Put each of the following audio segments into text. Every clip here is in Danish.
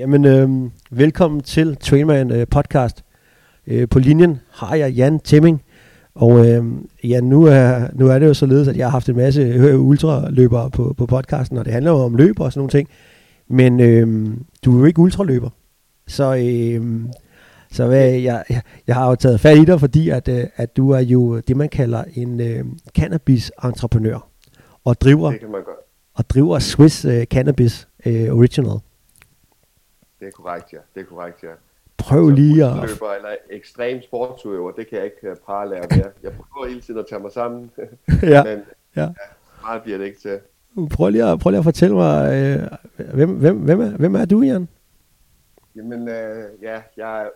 Jamen, øh, velkommen til Trainman øh, podcast. Øh, på linjen har jeg Jan Temming. Og øh, ja, nu er, nu er det jo således, at jeg har haft en masse øh, ultraløbere på, på podcasten, og det handler jo om løber og sådan nogle ting. Men øh, du er jo ikke ultraløber. Så, øh, så hvad, jeg, jeg, jeg har jo taget fat i dig, fordi at, øh, at du er jo det, man kalder en øh, cannabis-entreprenør. Og driver, Det kan man godt. og driver Swiss øh, Cannabis øh, Original. Det er korrekt, ja. Det er korrekt, ja. Prøv lige at... Løber eller ekstrem sportsudøver, det kan jeg ikke øh, prale af mere. Jeg prøver hele tiden at tage mig sammen, ja, men ja. meget bliver det ikke til. Prøv lige at, prøv lige at fortælle mig, øh, hvem, hvem, hvem, er, hvem er du, Jan? Jamen, øh, ja, jeg er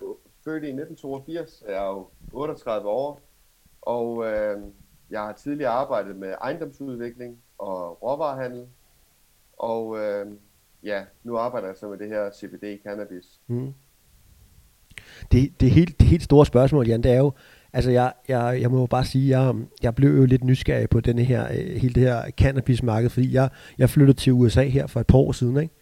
født i 1982, jeg er jo 38 år, og øh, jeg har tidligere arbejdet med ejendomsudvikling og råvarehandel, og øh, ja, nu arbejder jeg så med det her CBD cannabis. Mm. Det, det, helt, det helt store spørgsmål, Jan, det er jo, altså jeg, jeg, jeg må jo bare sige, jeg, jeg blev jo lidt nysgerrig på denne her, øh, hele det her cannabismarked, fordi jeg, jeg flyttede til USA her for et par år siden, ikke?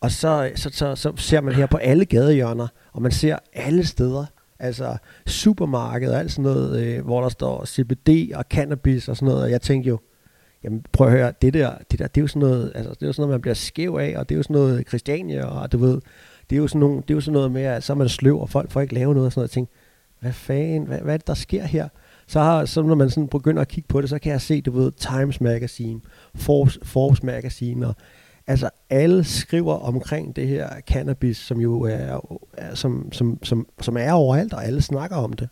Og så, så, så, så ser man her på alle gadehjørner, og man ser alle steder, altså supermarkedet og alt sådan noget, øh, hvor der står CBD og cannabis og sådan noget, og jeg tænkte jo, jamen prøv at høre, det der, det der, det er jo sådan noget, altså det er jo sådan noget, man bliver skæv af, og det er jo sådan noget Christiania, og du ved, det er jo sådan, nogle, det er jo sådan noget med, at så er man sløv, og folk får ikke lave noget og sådan noget. Jeg tænkte, hvad fanden, hvad, hvad er det, der sker her? Så, har, så når man sådan begynder at kigge på det, så kan jeg se, du ved, Times Magazine, Forbes, Forbes Magazine, og altså alle skriver omkring det her cannabis, som jo er, er som, som, som, som er overalt, og alle snakker om det.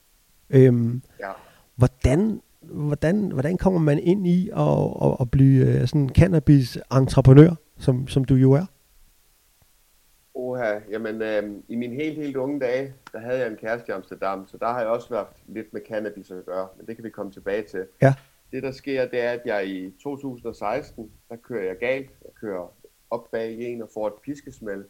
Øhm, Ja. hvordan, hvordan, hvordan kommer man ind i at, at, at blive øh, sådan en cannabis-entreprenør, som, som du jo er? Oha, jamen øh, i mine helt, helt unge dage, der havde jeg en kæreste i Amsterdam, så der har jeg også været lidt med cannabis at gøre, men det kan vi komme tilbage til. Ja. Det der sker, det er, at jeg i 2016, der kører jeg galt. Jeg kører op bag en og får et piskesmæld,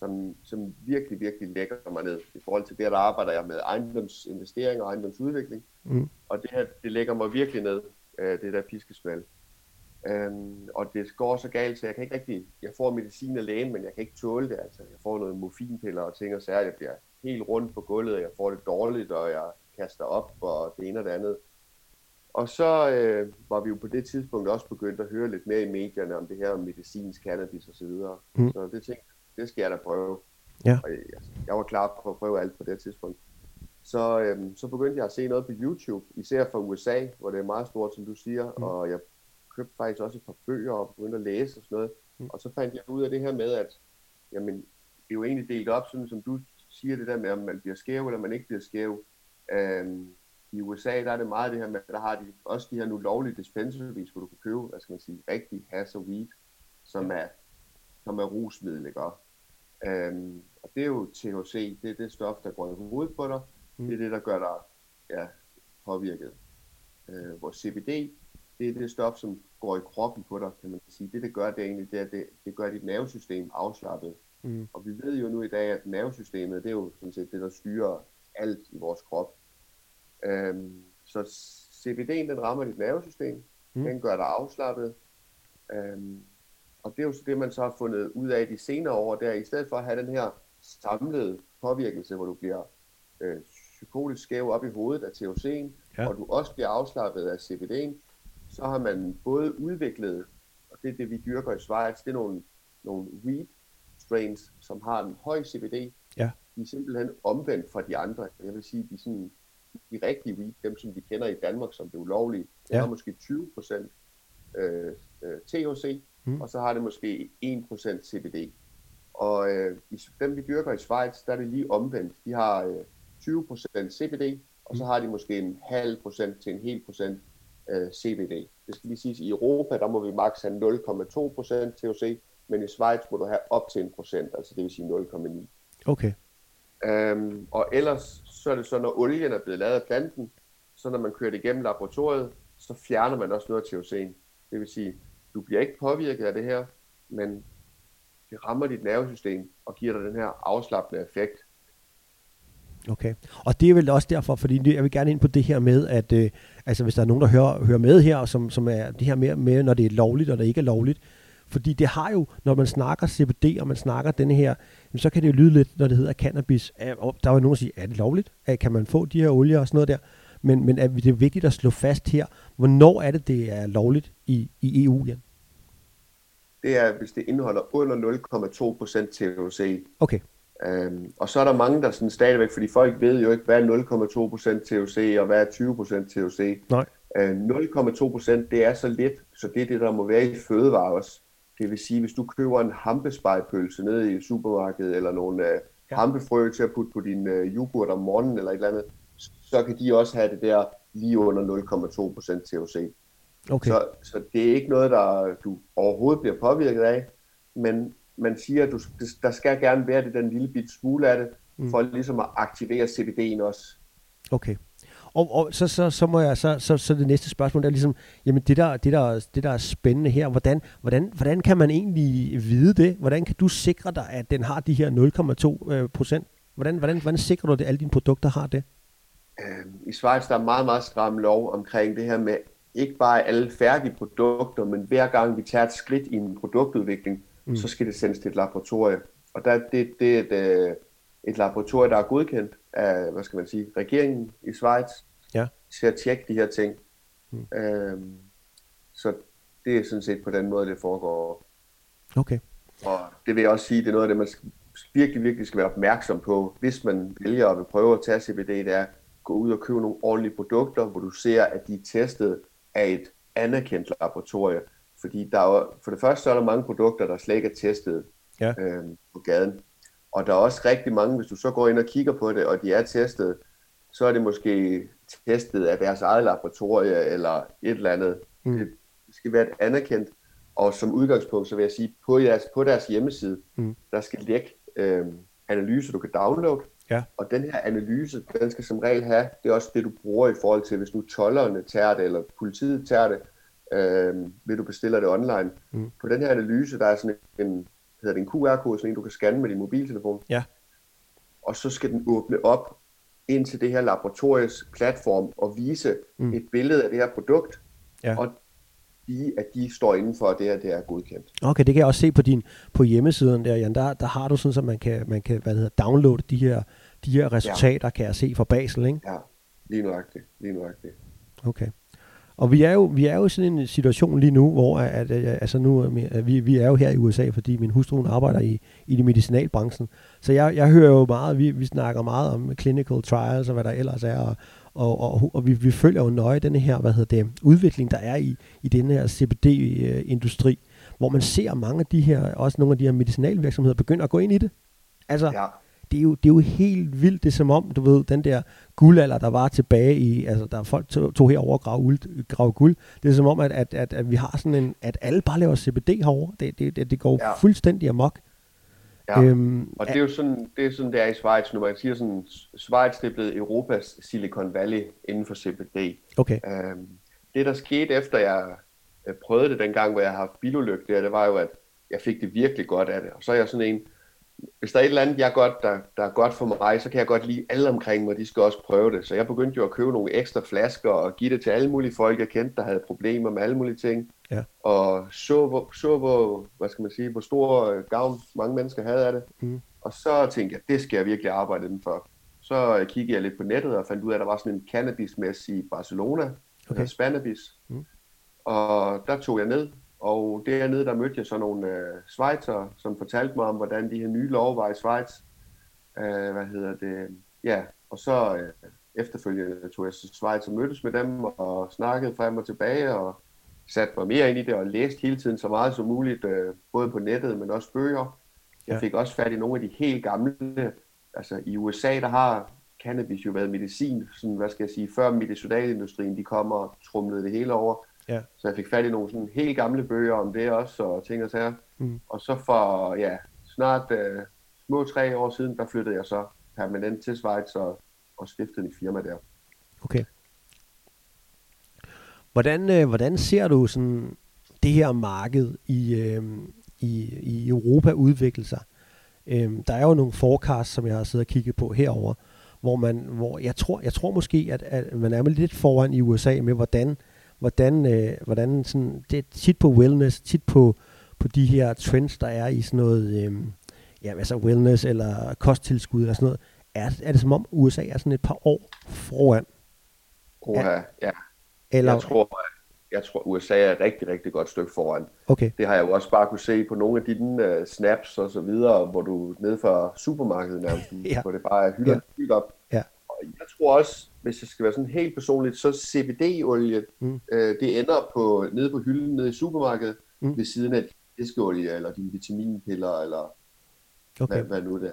som, som virkelig, virkelig lægger mig ned. I forhold til det, der arbejder jeg med ejendomsinvestering og ejendomsudvikling. Mm. Og det her, det lægger mig virkelig ned, øh, det der piskesmæld. Øhm, og det går så galt, så jeg kan ikke rigtig, jeg får medicin af lægen, men jeg kan ikke tåle det. Altså, jeg får noget morfinpiller og ting og sager, jeg bliver helt rundt på gulvet, og jeg får det dårligt, og jeg kaster op, og det ene og det andet. Og så øh, var vi jo på det tidspunkt også begyndt at høre lidt mere i medierne om det her om medicinsk cannabis og så videre. Mm. Så det tænkte det skal jeg da prøve. Ja. Og jeg, jeg var klar på at prøve alt på det tidspunkt. Så, øhm, så begyndte jeg at se noget på YouTube, især fra USA, hvor det er meget stort, som du siger, Mm. og jeg købte faktisk også et par bøger og begyndte at læse og sådan noget. Mm. Og så fandt jeg ud af det her med, at jamen, det er jo egentlig delt op, sådan som du siger det der med, om man bliver skæv eller man ikke bliver skæv. Øhm, I USA der er det meget det her med, der har de også de her nu lovlige dispensaries, hvor du kan købe, hvad skal man sige, rigtig hash og weed, som er, som er rusmiddel, ikke? Øhm, og det er jo THC, det er det stof, der går i hovedet på dig. Mm. Det er det, der gør dig ja, påvirket. Øh, hvor CBD, det er det stof, som går i kroppen på dig, kan man sige. Det, det gør, det egentlig, det, er, det, det gør dit nervesystem afslappet. Mm. Og vi ved jo nu i dag, at nervesystemet, det er jo sådan set det, der styrer alt i vores krop. Øhm, så CBD'en, den rammer dit nervesystem. Mm. Den gør dig afslappet. Øhm, og det er jo så det, man så har fundet ud af de senere år, der i stedet for at have den her samlede påvirkelse, hvor du bliver øh, psykotisk skæv op i hovedet af THC'en, Ja. og du også bliver afslappet af CBD'en, så har man både udviklet, og det er det, vi dyrker i Schweiz, det er nogle, nogle weed strains, som har en høj CBD. Ja. De er simpelthen omvendt fra de andre. Jeg vil sige, de, sådan, de rigtige weed, dem som vi kender i Danmark som det ulovlige, de Ja. har måske 20% øh, øh, THC, Mm. og så har det måske 1% CBD. Og øh, i, dem vi dyrker i Schweiz, der er det lige omvendt. De har øh, 20% CBD, og så Mm. har de måske en halv procent til en hel procent øh, CBD. Det skal lige siges, i Europa, der må vi maks have 0,2% THC, men i Schweiz må du have op til en procent, altså det vil sige 0,9. Okay. Øhm, og ellers så er det så, når olien er blevet lavet af planten, så når man kører det igennem laboratoriet, så fjerner man også noget af THC'en. Det vil sige, du bliver ikke påvirket af det her, men det rammer dit nervesystem og giver dig den her afslappende effekt. Okay. Og det er vel også derfor, fordi jeg vil gerne ind på det her med, at øh, altså hvis der er nogen, der hører, hører med her, som, som er det her med, med, når det er lovligt og det ikke er lovligt. Fordi det har jo, når man snakker CBD, og man snakker den her, så kan det jo lyde lidt, når det hedder cannabis. Øh, der var nogen, der siger, er det lovligt? Kan man få de her olier og sådan noget der? Men, men er det er vigtigt at slå fast her, hvornår er det, det er lovligt i, i EU, Jan? Det er, hvis det indeholder under 0,2% THC. Okay. Øhm, og så er der mange, der sådan stadigvæk, fordi folk ved jo ikke, hvad er 0,2% THC og hvad er 20% THC. Nej. Øh, 0,2% det er så lidt, så det er det, der må være i fødevare også. Det vil sige, hvis du køber en hampespejpølse nede i supermarkedet, eller nogle øh, ja. hampefrø til at putte på din øh, yoghurt om morgenen, eller et eller andet, så kan de også have det der lige under 0,2% THC. Okay. Så, så det er ikke noget, der du overhovedet bliver påvirket af, men man siger, at du, der skal gerne være det den lille bit smule af det, mm. for ligesom at aktivere CBD'en også. Okay. Og, og så, så, så må jeg så, så, så det næste spørgsmål er ligesom, jamen det der, det der, det der er spændende her, hvordan, hvordan, hvordan kan man egentlig vide det? Hvordan kan du sikre dig, at den har de her 0,2 øh, procent? Hvordan, hvordan, hvordan sikrer du, at alle dine produkter har det? Øhm, I Schweiz der er meget, meget stram lov omkring det her med ikke bare alle færdige produkter, men hver gang vi tager et skridt i en produktudvikling, mm. så skal det sendes til et laboratorium. Og der, det, det er et, øh, et laboratorium, der er godkendt af, hvad skal man sige, regeringen i Schweiz ja. til at tjekke de her ting. Mm. Øhm, så det er sådan set på den måde, det foregår. Okay. Og det vil jeg også sige, det er noget af det, man virkelig, virkelig skal være opmærksom på, hvis man vælger at prøve at tage CBD, det er gå ud og købe nogle ordentlige produkter, hvor du ser, at de er testet af et anerkendt laboratorium. Fordi der er, for det første så er der mange produkter, der slet ikke er testet ja. øhm, på gaden. Og der er også rigtig mange, hvis du så går ind og kigger på det, og de er testet, så er det måske testet af deres eget laboratorie eller et eller andet. Mm. Det skal være et anerkendt. Og som udgangspunkt, så vil jeg sige, på deres, på deres hjemmeside, mm. der skal ligge øh, analyser, du kan downloade. Ja. Og den her analyse, den skal som regel have, det er også det, du bruger i forhold til, hvis nu tollerne tager det, eller politiet tager det, øh, vil du bestille det online. Mm. På den her analyse, der er sådan en, hedder det en QR-kode, sådan en, du kan scanne med din mobiltelefon. Ja. Og så skal den åbne op ind til det her laboratoriets platform og vise mm. et billede af det her produkt, ja. og de, at de står inden for, at det her det er godkendt. Okay, det kan jeg også se på din på hjemmesiden der, Jan. Der, der har du sådan, at man kan, man kan hvad hedder, downloade de her, de her resultater, ja. kan jeg se fra Basel, ikke? Ja, lige nuagtigt. Lige nuagtigt. Okay. Og vi er jo, vi er jo i sådan en situation lige nu, hvor at, at, altså nu, at vi, vi er jo her i USA, fordi min hustru arbejder i, i det medicinalbranchen. Så jeg, jeg hører jo meget, vi, vi snakker meget om clinical trials og hvad der ellers er, og, og, og, og vi, vi følger jo nøje den her, hvad hedder det, udvikling, der er i, i den her CBD-industri, hvor man ser mange af de her, også nogle af de her medicinalvirksomheder, begynder at gå ind i det. Altså, ja det er, jo, det er jo helt vildt, det er som om, du ved, den der guldalder, der var tilbage i, altså der folk tog, tog herover og grave, grave guld, det er som om, at, at, at, at vi har sådan en, at alle bare laver CBD herover. Det, det, det, det går ja. fuldstændig amok. Ja. Øhm, og det er jo sådan, det er sådan, det er i Schweiz nu. Man siger sådan, Schweiz det er blevet Europas Silicon Valley inden for CBD. Okay. Øhm, det, der skete efter jeg prøvede det dengang, hvor jeg har haft bilulykke der, det var jo, at jeg fik det virkelig godt af det. Og så er jeg sådan en, hvis der er et eller andet, jeg godt, der, der er godt for mig, så kan jeg godt lide alle omkring mig, de skal også prøve det. Så jeg begyndte jo at købe nogle ekstra flasker og give det til alle mulige folk, jeg kendte, der havde problemer med alle mulige ting. Ja. Og så, hvor, så hvor, hvad skal man sige, hvor stor øh, gavn mange mennesker havde af det. Mm. Og så tænkte jeg, det skal jeg virkelig arbejde inden for. Så øh, kiggede jeg lidt på nettet og fandt ud af, at der var sådan en cannabismesse i Barcelona, okay. Spanabis. Mm. Og der tog jeg ned og dernede, der mødte jeg så nogle øh, Schweizer, som fortalte mig om, hvordan de her nye lov var i Schweiz. Øh, hvad hedder det? Ja, og så øh, efterfølgende tog jeg til Schweiz og mødtes med dem og snakkede frem og tilbage og satte mig mere ind i det og læste hele tiden så meget som muligt, øh, både på nettet, men også bøger. Jeg ja. fik også fat i nogle af de helt gamle, altså i USA, der har cannabis jo været medicin, sådan, hvad skal jeg sige, før medicinalindustrien, de kommer og trumlede det hele over Ja. Så jeg fik fat i nogle sådan helt gamle bøger om det også, og ting og sager. Mm. Og så for ja, snart uh, små tre år siden, der flyttede jeg så permanent til Schweiz og, og stiftede et firma der. Okay. Hvordan, øh, hvordan ser du sådan det her marked i, øh, i, i Europa udvikle sig? Øh, der er jo nogle forecasts, som jeg har siddet og kigget på herover, hvor man, hvor jeg tror, jeg tror måske, at, at man er lidt foran i USA med, hvordan hvordan, øh, hvordan sådan, det er tit på wellness, tit på, på de her trends, der er i sådan noget, øh, ja, altså wellness eller kosttilskud eller sådan noget, er, er det som om USA er sådan et par år foran? Oha, ja. Eller, Jeg tror, jeg tror, USA er et rigtig, rigtig godt stykke foran. okay, Det har jeg jo også bare kunne se på nogle af dine uh, snaps og så videre, hvor du nede fra supermarkedet nærmest, Ja. hvor det bare er hyldet, Ja. op. Ja. Og jeg tror også, hvis jeg skal være sådan helt personligt, så CBD-olie, Mm. øh, det ender på, nede på hylden nede i supermarkedet, mm. ved siden af fiskeolie, eller dine vitaminpiller, eller okay. hvad, hvad nu det er.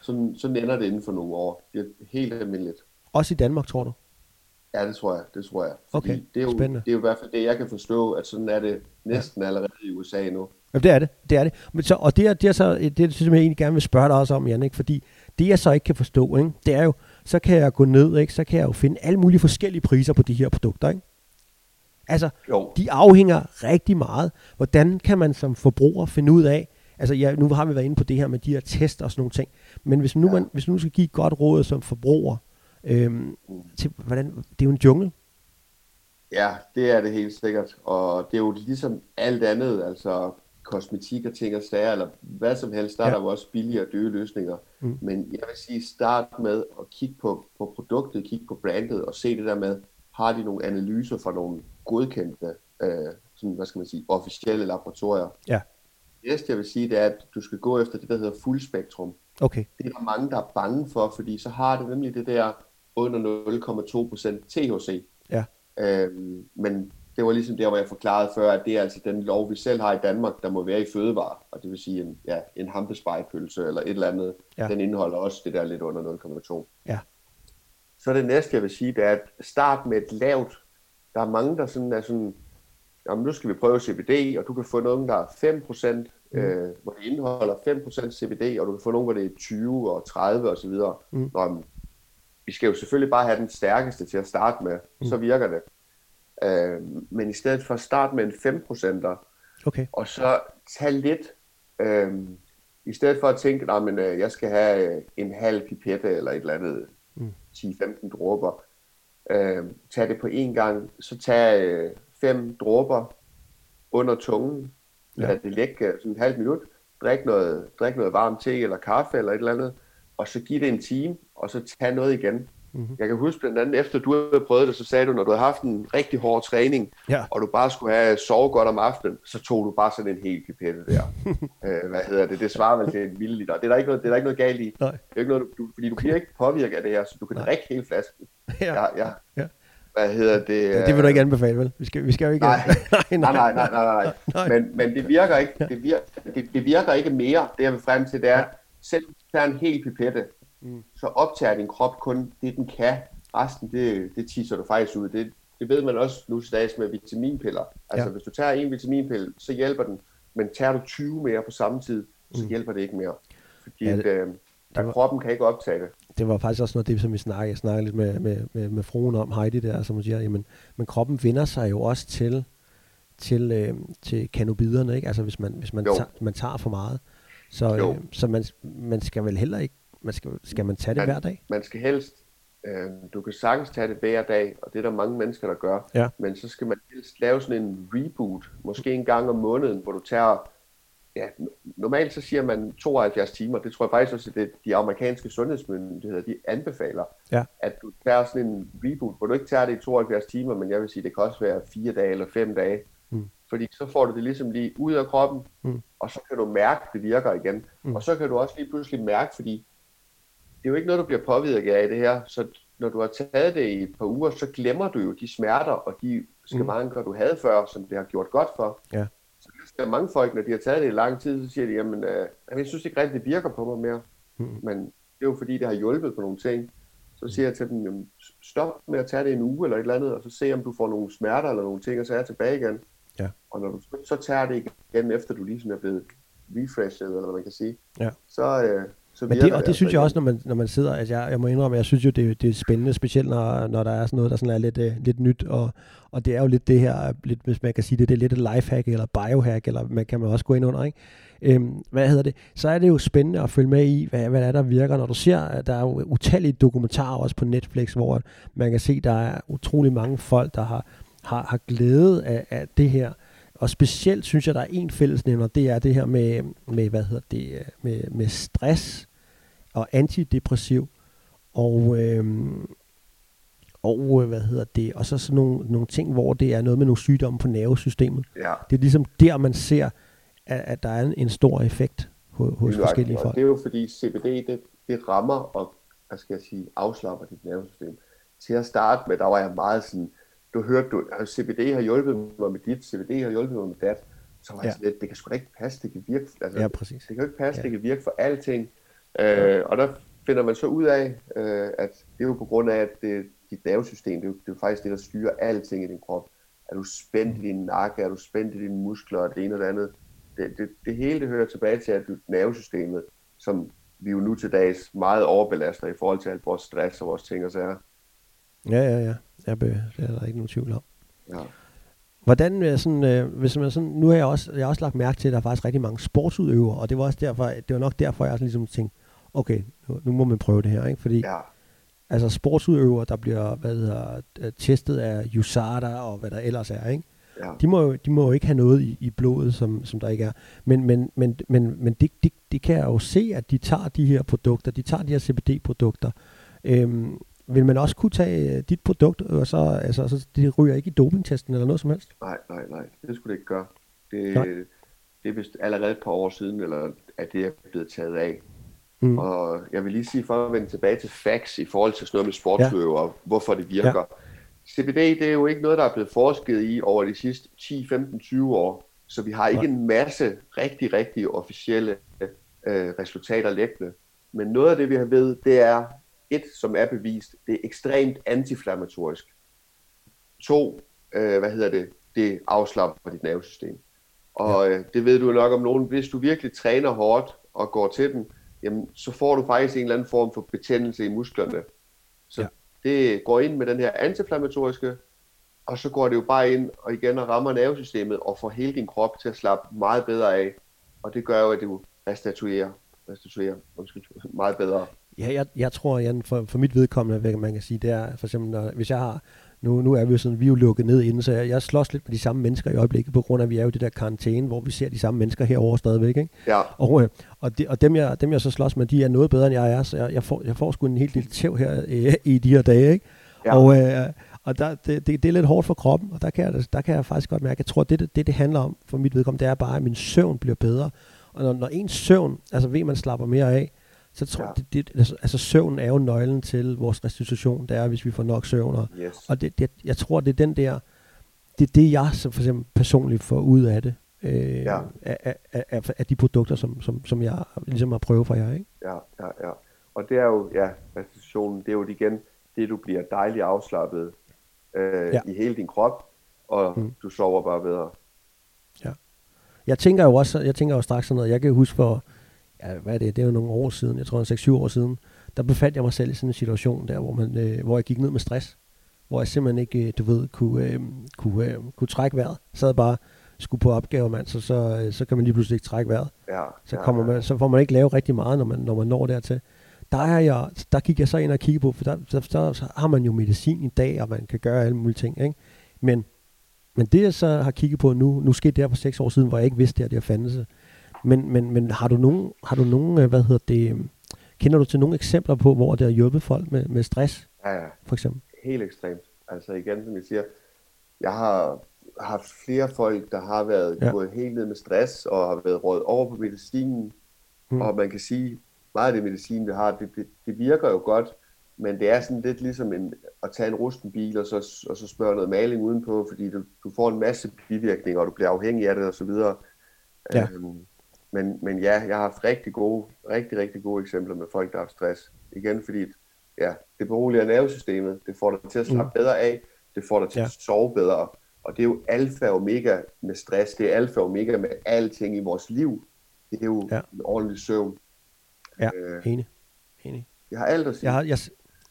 Sådan, sådan ender det inden for nogle år. Det er helt almindeligt. Også i Danmark, tror du? Ja, det tror jeg. Det tror jeg. Okay, det er, jo, spændende. det er jo i hvert fald det, jeg kan forstå, at sådan er det næsten ja. allerede i USA nu. Jamen, det er det. Det er det. Men så, og det er, det er så, det er, som jeg egentlig gerne vil spørge dig også om, Jan, ikke? fordi det jeg så ikke kan forstå, ikke? det er jo, så kan jeg gå ned, ikke? så kan jeg jo finde alle mulige forskellige priser på de her produkter. Ikke? Altså, Jo, de afhænger rigtig meget. Hvordan kan man som forbruger finde ud af, altså ja, nu har vi været inde på det her med de her test og sådan nogle ting, men hvis nu, Ja. man, hvis nu skal give et godt råd som forbruger, øhm, til, hvordan, det er jo en jungle. ja, det er det helt sikkert. Og det er jo ligesom alt andet, altså kosmetik og ting og sager, eller hvad som helst, der Ja. er der jo også billige og dyre løsninger. Mm. Men jeg vil sige, start med at kigge på, på produktet, kigge på brandet, og se det der med, har de nogle analyser fra nogle godkendte, øh, sådan, hvad skal man sige, officielle laboratorier. Ja. Det næste, jeg vil sige, det er, at du skal gå efter det, der hedder fuldspektrum. Okay, Det er der mange, der er bange for, fordi så har det nemlig det der under 0,2% THC. Ja. Øhm, men det var ligesom der, hvor jeg forklarede før, at det er altså den lov, vi selv har i Danmark, der må være i fødevarer. Og det vil sige en, ja, en hampespejpølse eller et eller andet. Ja. Den indeholder også det der lidt under 0,2. Ja. Så det næste, jeg vil sige, det er at start med et lavt. Der er mange, der sådan er sådan, jamen nu skal vi prøve CBD, og du kan få nogen, der er 5%, Mm. øh, hvor det indeholder 5% CBD, og du kan få nogen, hvor det er 20 og 30 osv. Mm. Nå, vi skal jo selvfølgelig bare have den stærkeste til at starte med, Mm. så virker det. Øh, men i stedet for at starte med en 5%'er, okay, og så tage lidt, øh, i stedet for at tænke, at men, øh, jeg skal have øh, en halv pipette eller et eller andet, Mm. 10-15 dråber, øh, tag det på én gang, så tag øh, fem dråber under tungen, Ja. lad det ligge øh, sådan et halvt minut, drik noget, drik noget varm te eller kaffe eller et eller andet, og så giv det en time, og så tag noget igen. Mhm. Jeg kan huske blandt andet, efter du havde prøvet det, så sagde du, når du havde haft en rigtig hård træning, ja, og du bare skulle have sovet godt om aftenen, så tog du bare sådan en hel pipette der. øh, hvad hedder det? Det svarer vel til en milliliter. Det er der ikke noget, det er der ikke noget galt i. nej, Det er ikke noget, du, fordi du bliver ikke påvirket af det her, så du kan Nej. drikke hele flasken. ja. Ja, ja. Ja. Hvad hedder det? Ja, det vil du ikke anbefale, vel? Vi skal, vi skal jo ikke... Nej. nej, Nej, nej, nej, nej, nej. nej. Men, men det virker ikke. Det virker, det, det virker ikke mere. Det jeg vil frem til, det er, Ja. selv tager en hel pipette, Mm. så optager din krop kun det, den kan. Resten, det, det tisser du faktisk ud. Det, det ved man også nu til dags med vitaminpiller. Altså, Ja. hvis du tager en vitaminpille, så hjælper den. Men tager du 20 mere på samme tid, så Mm. hjælper det ikke mere. Fordi Ja, det- det, øh, der, var- kroppen kan ikke optage det. det var faktisk også noget af det, som vi snakkede, jeg snakkede lidt med, med, med, med fruen om, Heidi der, som siger, jamen, men kroppen vender sig jo også til, til, øh, til kanobiderne, ikke? Altså hvis man, hvis man, Jo. tager, man tager for meget. Så, Jo. øh, så man, man skal vel heller ikke, man skal, skal man tage det Man- hver dag? Man skal helst, øh, du kan sagtens tage det hver dag, og det er der mange mennesker, der gør. Ja. Men så skal man helst lave sådan en reboot, måske en gang om måneden, hvor du tager, ja, normalt så siger man 72 timer, det tror jeg faktisk også, at det, de amerikanske sundhedsmyndigheder, de anbefaler, Ja. at du tager sådan en reboot, hvor du ikke tager det i 72 timer, men jeg vil sige, det kan også være fire dage eller fem dage. Mm. Fordi så får du det ligesom lige ud af kroppen, Mm. og så kan du mærke, at det virker igen. Mm. Og så kan du også lige pludselig mærke, fordi det er jo ikke noget, du bliver påvirket af i det her, så når du har taget det i et par uger, så glemmer du jo de smerter og de skavanker, du havde før, som det har gjort godt for. Ja. Så der er mange folk, når de har taget det i lang tid, så siger de, jamen, øh, jeg synes ikke rigtigt, det virker på mig mere. Mm. Men det er jo fordi, det har hjulpet på nogle ting. Så siger jeg til dem, jamen, stop med at tage det en uge eller et eller andet, og så se, om du får nogle smerter eller nogle ting, og så er jeg tilbage igen. Ja. Og når du så tager det igen, efter du ligesom er blevet refreshed, eller hvad man kan sige, Ja. så, øh, så Men det, og det altså synes jeg også, når man, når man sidder, altså jeg, jeg må indrømme, jeg synes jo, det, det er spændende, specielt når, når der er sådan noget, der sådan er lidt, uh, lidt nyt, og, og det er jo lidt det her, lidt, hvis man kan sige det, det er lidt et lifehack, eller biohack, eller man kan man også gå ind under, ikke? Øhm, hvad hedder det? Så er det jo spændende at følge med i, hvad, hvad er, der virker, når du ser, at der er jo utallige dokumentarer også på Netflix, hvor man kan se, der er utrolig mange folk, der har, har, har glæde af, af det her, og specielt synes jeg, der er en fællesnævner, det er det her med, med hvad hedder det, med, med stress og antidepressiv, og, øhm, og hvad hedder det, og så sådan nogle, nogle ting, hvor det er noget med nogle sygdomme på nervesystemet. Ja. Det er ligesom der, man ser, at, at der er en, en stor effekt hos, hos Lige forskellige folk. Og det er jo fordi CBD, det, det rammer og, hvad skal jeg sige, afslapper dit nervesystem. Til at starte med, der var jeg meget sådan, du hørte, du, altså, CBD har hjulpet mig med dit, CBD har hjulpet mig med dat. Så var jeg Ja. sådan lidt, det kan sgu da ikke passe, det kan virke, altså, Ja, præcis. det kan jo ikke passe, Ja. det kan virke for alting. Øh, og der finder man så ud af, øh, at det er jo på grund af, at det, dit nervesystem, det er, jo, det er jo faktisk det, der styrer alting i din krop. Er du spændt i din nakke, er du spændt i dine muskler, og det ene og det andet. Det, det, det hele det hører tilbage til, at nervesystemet, som vi jo nu til dags meget overbelaster i forhold til alt vores stress og vores ting og sager. Ja, ja, ja. Jeg be, det er der ikke nogen tvivl om. Ja. Hvordan øh, sådan, øh, hvis man sådan, nu har jeg også, jeg har også lagt mærke til, at der er faktisk rigtig mange sportsudøvere, og det var også derfor, det var nok derfor, jeg også ligesom tænkte, okay, nu, nu må man prøve det her, ikke? Fordi ja. altså sportsudøvere, der bliver, hvad hedder, øh, testet af USADA og hvad der ellers er, ikke? ja. De må jo, de må jo ikke have noget i, i blodet, som, som der ikke er. Men, men, men, men, men det, det, det kan jeg jo se, at de tager de her produkter, de tager de her CBD-produkter. Øhm, vil man også kunne tage øh, dit produkt, og så, altså, så det ryger ikke i dopingtesten eller noget som helst? Nej, nej, nej. Det skulle det ikke gøre. Det, Nej. det er vist allerede et par år siden, eller at det er blevet taget af. Mm. Og jeg vil lige sige, for at vende tilbage til facts i forhold til sådan noget med sportsudøvere, ja. hvorfor det virker. Ja. CBD, det er jo ikke noget, der er blevet forsket i over de sidste 10, 15, 20 år. Så vi har ikke en masse rigtig, rigtig officielle øh, resultater liggende. Men noget af det, vi har ved, det er et, som er bevist, det er ekstremt antiflammatorisk. To, øh, hvad hedder det, det afslapper dit nervesystem. Og øh, det ved du nok om nogen. Hvis du virkelig træner hårdt og går til den, jamen, så får du faktisk en eller anden form for betændelse i musklerne. Så Ja. ja. det går ind med den her antiflammatoriske, og så går det jo bare ind og igen og rammer nervesystemet og får hele din krop til at slappe meget bedre af. Og det gør jo, at du restituerer, restituerer undskyld, meget bedre. Ja, jeg, jeg tror, Jan, for, for mit vedkommende, hvad man kan sige, det er for eksempel, når, hvis jeg har, nu, nu er vi jo sådan, vi er jo lukket ned inden, så jeg, jeg slås lidt med de samme mennesker i øjeblikket, på grund af, at vi er jo det der karantæne, hvor vi ser de samme mennesker herover stadigvæk, ikke? Ja, Og, øh, og, de, og dem, jeg, dem, jeg så slås med, de er noget bedre, end jeg er, så jeg, jeg, får, jeg får sgu en helt lille tæv her øh, i de her dage, ikke? Ja. Og, øh, og der, det, det, det er lidt hårdt for kroppen, og der kan, jeg, der kan jeg faktisk godt mærke, jeg tror, det, det, det, det handler om for mit vedkommende, det er bare, at min søvn bliver bedre. Og når, når ens søvn, altså ved, man slapper mere af, så tror Ja. det, det, altså, altså søvn er jo nøglen til vores restitution, det er, hvis vi får nok søvn. Og, yes. og det, det, jeg tror, det er den der, det er det, jeg så for eksempel personligt får ud af det, øh, Ja. af, af, af, af de produkter, som, som, som jeg ligesom har prøvet for jer, ikke? Ja, ja, ja. Og det er jo, ja, restitutionen, det er jo igen det, du bliver dejligt afslappet øh, Ja. ja. i hele din krop, og Mm. du sover bare bedre. Jeg tænker jo også, jeg tænker jo straks sådan noget, jeg kan huske for, ja, hvad er det, det er jo nogle år siden, jeg tror 6-7 år siden, der befandt jeg mig selv i sådan en situation der, hvor, man, øh, hvor jeg gik ned med stress, hvor jeg simpelthen ikke, øh, du ved, kunne, øh, kunne, øh, kunne trække vejret. Sad bare, skulle på opgaver, mand, så, så, øh, så kan man lige pludselig ikke trække vejret. Ja, Så, kommer man, så får man ikke lave rigtig meget, når man, når man når dertil. Der, er jeg, der gik jeg så ind og kiggede på, for der, der, der, så har man jo medicin i dag, og man kan gøre alle mulige ting. Ikke? Men, men det jeg så har kigget på nu, nu skete det her for seks år siden, hvor jeg ikke vidste, at det her fandtes. Men, men, men har du nogen, har du nogen, øh, hvad hedder det, øh, kender du til nogle eksempler på, hvor det har hjulpet folk med, med stress, Ja, ja, for eksempel? helt ekstremt. Altså igen, som jeg siger, jeg har haft flere folk, der har været Ja. gået helt ned med stress, og har været rådet over på medicinen, mm. og man kan sige, meget af det medicin, vi har, det, det, det virker jo godt, men det er sådan lidt ligesom en, at tage en rusten bil, og så, og så smøre noget maling udenpå, fordi du, du får en masse bivirkninger, og du bliver afhængig af det, og så videre. Ja. Øhm, men, men ja, jeg har haft rigtig gode, rigtig, rigtig gode eksempler med folk, der har haft stress. Igen, fordi ja, det beroliger nervesystemet, det får dig til at slappe Mm. bedre af, det får dig til Ja. at sove bedre, og det er jo alfa og omega med stress, det er alfa og omega med alting i vores liv. Det er jo ja. en ordentlig søvn. Ja, Øh, enig. enig. jeg har alt at sige. Jeg, har, jeg,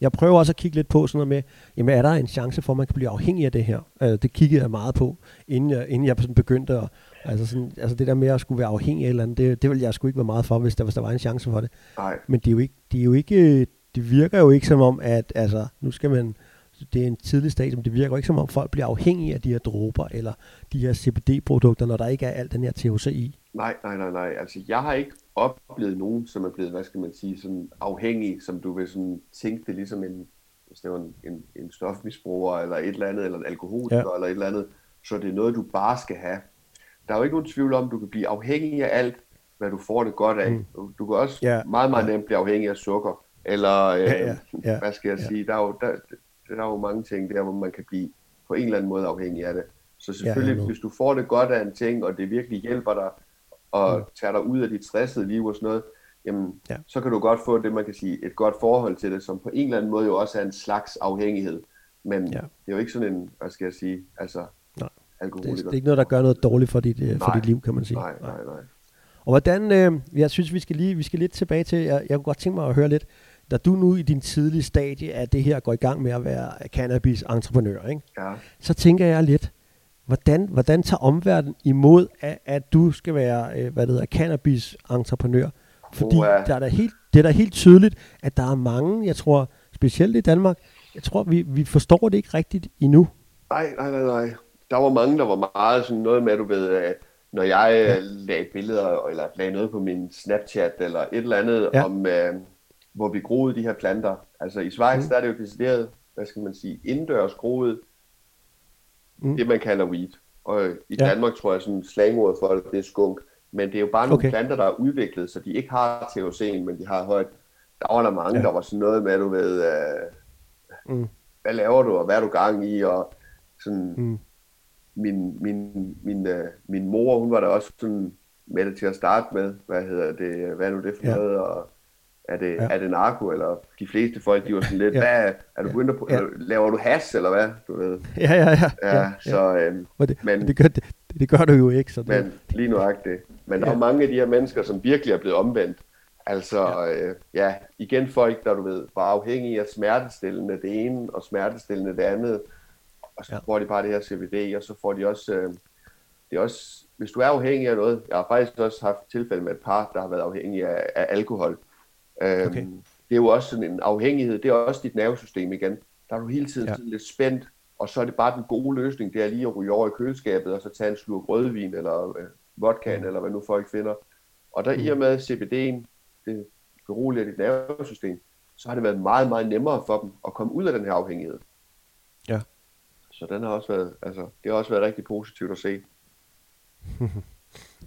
jeg prøver også at kigge lidt på sådan noget med, jamen er der en chance for, at man kan blive afhængig af det her? Uh, det kiggede jeg meget på, inden jeg, inden jeg sådan begyndte at, altså, sådan, altså det der med at skulle være afhængig af et eller andet, det, det ville jeg sgu ikke være meget for, hvis der, hvis der var en chance for det. Nej, Men det er jo ikke, det er jo ikke, det virker jo ikke som om, at altså, nu skal man, det er en tidlig stadium. Det virker jo ikke som om folk bliver afhængige af de her dråber, eller de her CBD-produkter, når der ikke er alt den her THC i. Nej, nej, nej, nej. Altså, jeg har ikke oplevet nogen, som er blevet, hvad skal man sige, sådan afhængig, som du vil sådan tænke det ligesom en, hvis det var en, en, en stofmisbruger, eller et eller andet, eller en alkoholiker, ja. eller et eller andet, så det er noget, du bare skal have. Der er jo ikke nogen tvivl om, du kan blive afhængig af alt, hvad du får det godt af. Mm. Du kan også ja. meget, meget nemt blive afhængig af sukker, eller øh, ja, ja, ja, hvad skal jeg ja. sige, der er, jo, der, der er jo mange ting der, hvor man kan blive på en eller anden måde afhængig af det. Så selvfølgelig, ja, hvis du får det godt af en ting, og det virkelig hjælper dig, og mm. tager dig ud af dit stressede liv og sådan noget, jamen, ja. så kan du godt få det, man kan sige, et godt forhold til det, som på en eller anden måde jo også er en slags afhængighed. Men ja. det er jo ikke sådan en, hvad skal jeg sige, altså, nej. alkoholiker. Det, det er ikke noget, der gør noget dårligt for dit, øh, for dit liv, kan man sige. Nej, nej, nej. Og hvordan, øh, jeg synes, vi skal lige vi skal lidt tilbage til, jeg, jeg kunne godt tænke mig at høre lidt, da du nu i din tidlige stadie af det her går i gang med at være cannabis-entreprenør, ikke? Ja. så tænker jeg lidt, hvordan, hvordan tager omverdenen imod, at, at du skal være øh, hvad det hedder, cannabis-entreprenør? Fordi uh, der er der helt, det er da helt tydeligt, at der er mange, jeg tror, specielt i Danmark, jeg tror, vi, vi forstår det ikke rigtigt endnu. Nej, nej, nej, nej. Der var mange, der var meget sådan noget med, du ved, at når jeg ja. Øh, lagde billeder, eller lagde noget på min Snapchat, eller et eller andet, ja. om, øh, hvor vi groede de her planter. Altså i Schweiz, mm. der er det jo decideret, hvad skal man sige, indendørs groet, mm. det man kalder weed. Og i ja. Danmark tror jeg, sådan slangordet for det, det er skunk. Men det er jo bare nogle okay. planter, der er udviklet, så de ikke har THC'en, men de har højt. Der var der mange, ja. der var sådan noget med, du ved, øh, mm. hvad laver du, og hvad er du gang i, og sådan, mm. min, min, min, øh, min mor, hun var da også sådan med det til at starte med, hvad hedder det, hvad er nu det for ja. noget, og er det, ja. er det narko, eller de fleste folk, de var sådan lidt, ja. hvad, er du begyndt at, ja. laver du has, eller hvad, du ved? Ja, ja, ja. ja, ja så, øhm, det, men, det, gør, det, det gør du jo ikke. Så det... Men lige det. Men der ja. er mange af de her mennesker, som virkelig er blevet omvendt. Altså, ja. Øh, ja, igen folk, der du ved, var afhængige af smertestillende det ene, og smertestillende det andet, og så ja. får de bare det her CBD, og så får de også, øh, det er også, hvis du er afhængig af noget, jeg har faktisk også haft tilfælde med et par, der har været afhængige af, af alkohol, Øhm, okay. Det er jo også sådan en afhængighed, det er også dit nervesystem igen. Der er du hele tiden ja. lidt spændt, og så er det bare den gode løsning, det er lige at ryge over i køleskabet, og så tage en slurk rødvin, eller øh, vodka, mm. eller hvad nu folk finder. Og der mm. i og med CBD'en, det beroliger dit nervesystem, så har det været meget, meget nemmere for dem at komme ud af den her afhængighed. Ja. Så den har også været, altså, det har også været rigtig positivt at se.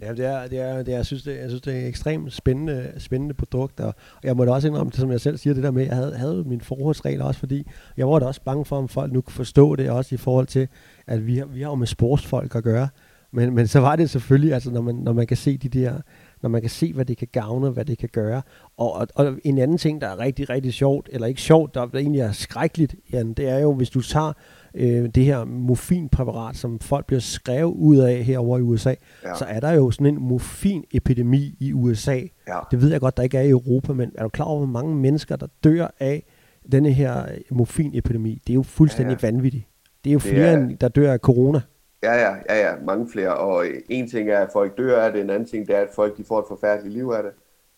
Ja, det er, det er, det er, jeg, synes, det, jeg synes, det er et ekstremt spændende, spændende produkt, og jeg må da også indrømme som jeg selv siger, det der med, jeg havde, havde min forholdsregler også, fordi jeg var da også bange for, om folk nu kunne forstå det, også i forhold til, at vi har, vi har jo med sportsfolk at gøre, men, men så var det selvfølgelig, altså når man, når man kan se de der, når man kan se, hvad det kan gavne, hvad det kan gøre. Og, og, og en anden ting, der er rigtig, rigtig sjovt, eller ikke sjovt, der, der egentlig er skrækkeligt, Jan, det er jo, hvis du tager øh, det her morfinpræparat, som folk bliver skrevet ud af herover i USA, ja. så er der jo sådan en morfinepidemi i USA. Ja. Det ved jeg godt, der ikke er i Europa, men er du klar over, hvor mange mennesker, der dør af denne her morfinepidemi? Det er jo fuldstændig ja, ja. vanvittigt. Det er jo flere, er... end der dør af corona. Ja, ja, ja, ja, mange flere. Og en ting er, at folk dør af det, en anden ting det er, at folk de får et forfærdeligt liv af det.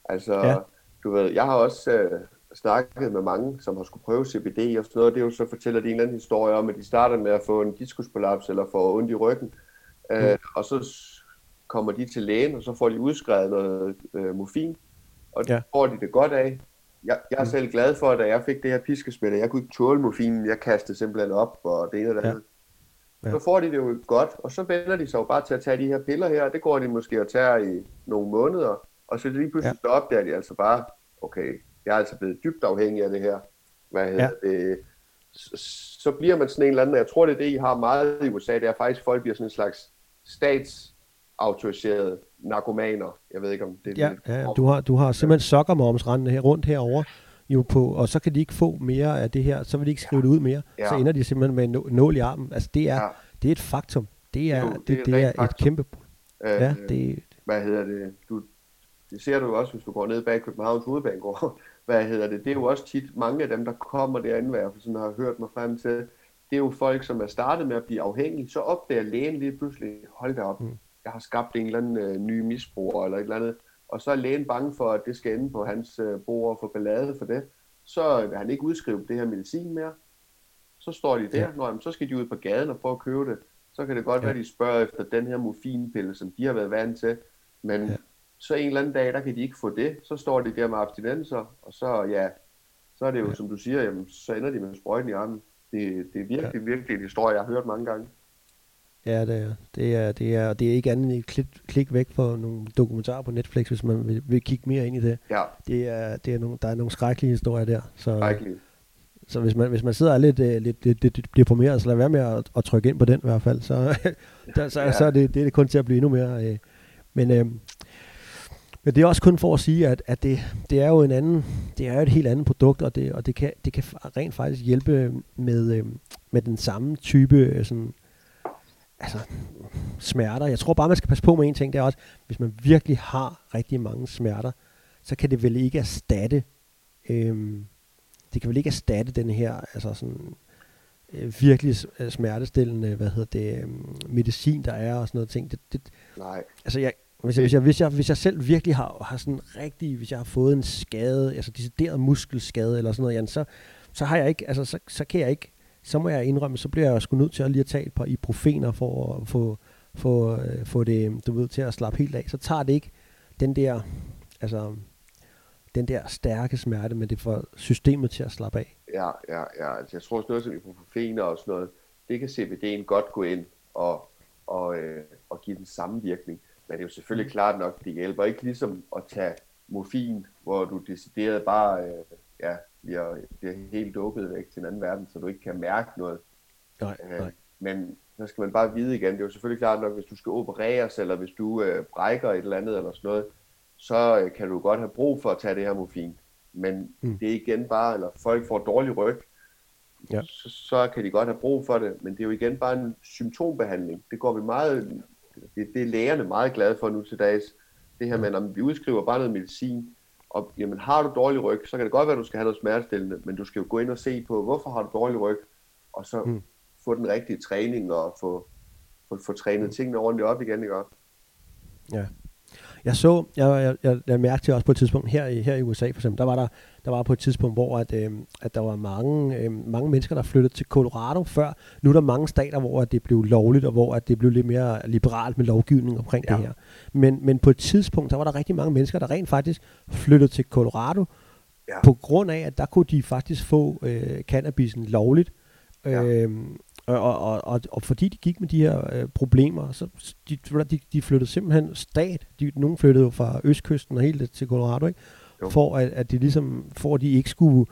Altså, ja. du ved, jeg har også øh, snakket med mange, som har skulle prøve CBD og sådan noget. Det er jo så fortæller de en eller anden historie om, at de starter med at få en diskusprolaps eller få ondt i ryggen. Mm. Øh, og så kommer de til lægen, og så får de udskrevet noget øh, morfin, og det ja. får de det godt af. Jeg, jeg er mm. selv glad for, at da jeg fik det her piskespil, jeg kunne ikke tåle morfinen, jeg kastede simpelthen op, og det ene og det andet. Ja. Så får de det jo godt, og så vender de sig jo bare til at tage de her piller her, det går de måske at tage i nogle måneder, og så lige pludselig ja. opdager de altså bare, okay, jeg er altså blevet dybt afhængig af det her. Hvad hedder ja. det? Så, bliver man sådan en eller anden, jeg tror det er det, I har meget i USA, det er faktisk, folk bliver sådan en slags statsautoriserede narkomaner. Jeg ved ikke, om det er ja, ja, du har, du har simpelthen sokkermomsrende her rundt herover jo på, og så kan de ikke få mere af det her, så vil de ikke skrive ja. det ud mere. Ja. Så ender de simpelthen med en nål i armen. Altså det er, ja. det er et faktum. Det er, jo, det, det, det er, er et kæmpe... Øh, ja, det, hvad hedder det? Du, det ser du også, hvis du går ned bag Københavns hovedbanegård. Hvad hedder det? Det er jo også tit mange af dem, der kommer derinde, hvad jeg sådan har hørt mig frem til. Det er jo folk, som er startet med at blive afhængige. Så opdager lægen lige pludselig, hold da op, mm. jeg har skabt en eller anden øh, ny misbrug eller et eller andet. Og så er lægen bange for, at det skal ende på hans øh, bord og få ballade for det. Så vil han ikke udskrive det her medicin mere. Så står de der, ja. Nå, jamen, så skal de ud på gaden og prøve at købe det. Så kan det godt ja. være, at de spørger efter den her morfinpille, som de har været vant til. Men ja. Så en eller anden dag, der kan de ikke få det. Så står de der med abstinenser, og så, ja, så er det jo, ja. som du siger, jamen, så ender de med sprøjten i armen. Det, det er virkelig, ja. virkelig en historie, jeg har hørt mange gange. Ja, det er. Det er, det er, det er ikke andet end et klik, klik væk på nogle dokumentarer på Netflix, hvis man vil, vil kigge mere ind i det. Ja. Det er, det er nogle, der er nogle skrækkelige historier der. Så, Skrækkelige. så hvis man, hvis man sidder er lidt, uh, lidt, lidt, lidt deprimeret, så lad være med at, at trykke ind på den i hvert fald. Så, der, så, ja. så er det, det er kun til at blive endnu mere. Uh, men, uh, men det er også kun for at sige, at, at det, det er jo en anden, det er jo et helt andet produkt, og det, og det, kan, det kan rent faktisk hjælpe med, uh, med den samme type sådan, altså, smerter. Jeg tror bare, man skal passe på med en ting, det er også, hvis man virkelig har rigtig mange smerter, så kan det vel ikke erstatte, øhm, det kan vel ikke erstatte den her, altså sådan, øh, virkelig øh, smertestillende, hvad hedder det, øh, medicin, der er og sådan noget ting. Det, det, Nej. Altså, jeg, hvis jeg, hvis, jeg, hvis, jeg, hvis jeg selv virkelig har, har sådan rigtig, hvis jeg har fået en skade, altså decideret muskelskade eller sådan noget, Jan, så, så har jeg ikke, altså så, så kan jeg ikke så må jeg indrømme, så bliver jeg sgu nødt til at lige at tage et par ibuprofener for at få, få, øh, få det du ved, til at slappe helt af. Så tager det ikke den der, altså, den der stærke smerte, men det får systemet til at slappe af. Ja, ja, ja. Altså, jeg tror også noget som ibuprofener og sådan noget, det kan CBD'en godt gå ind og, og, øh, og give den samme virkning. Men det er jo selvfølgelig mm. klart nok, det hjælper ikke ligesom at tage morfin, hvor du decideret bare øh, ja, bliver, bliver helt dukket væk til en anden verden, så du ikke kan mærke noget. Nej, øh, nej. Men så skal man bare vide igen, det er jo selvfølgelig klart nok, hvis du skal opereres, eller hvis du øh, brækker et eller andet, eller sådan noget, så øh, kan du godt have brug for at tage det her morfin. Men mm. det er igen bare, eller folk får dårlig ryg, ja. så, så kan de godt have brug for det, men det er jo igen bare en symptombehandling. Det går vi meget, det, det er lægerne meget glade for nu til dags. Det her med, at vi udskriver bare noget medicin, og jamen, har du dårlig ryg, så kan det godt være, at du skal have noget smertestillende, men du skal jo gå ind og se på, hvorfor har du dårlig ryg, og så mm. få den rigtige træning og få, få, få trænet mm. tingene ordentligt op igen, ikke? Ja. Jeg så, jeg, jeg, jeg, jeg mærkte til også på et tidspunkt her i, her i USA for eksempel, der var der, der var på et tidspunkt, hvor at, øh, at der var mange, øh, mange mennesker, der flyttede til Colorado før. Nu er der mange stater, hvor at det blev lovligt, og hvor at det blev lidt mere liberalt med lovgivning omkring ja. det her. Men, men på et tidspunkt, der var der rigtig mange mennesker, der rent faktisk flyttede til Colorado, ja. på grund af, at der kunne de faktisk få øh, cannabisen lovligt. Ja. Øhm, og, og, og, og fordi de gik med de her øh, problemer, så de, de, de flyttede simpelthen stat. De, nogle flyttede jo fra østkysten og helt til Colorado, ikke? Jo. for at, at de ligesom, for at de ikke skulle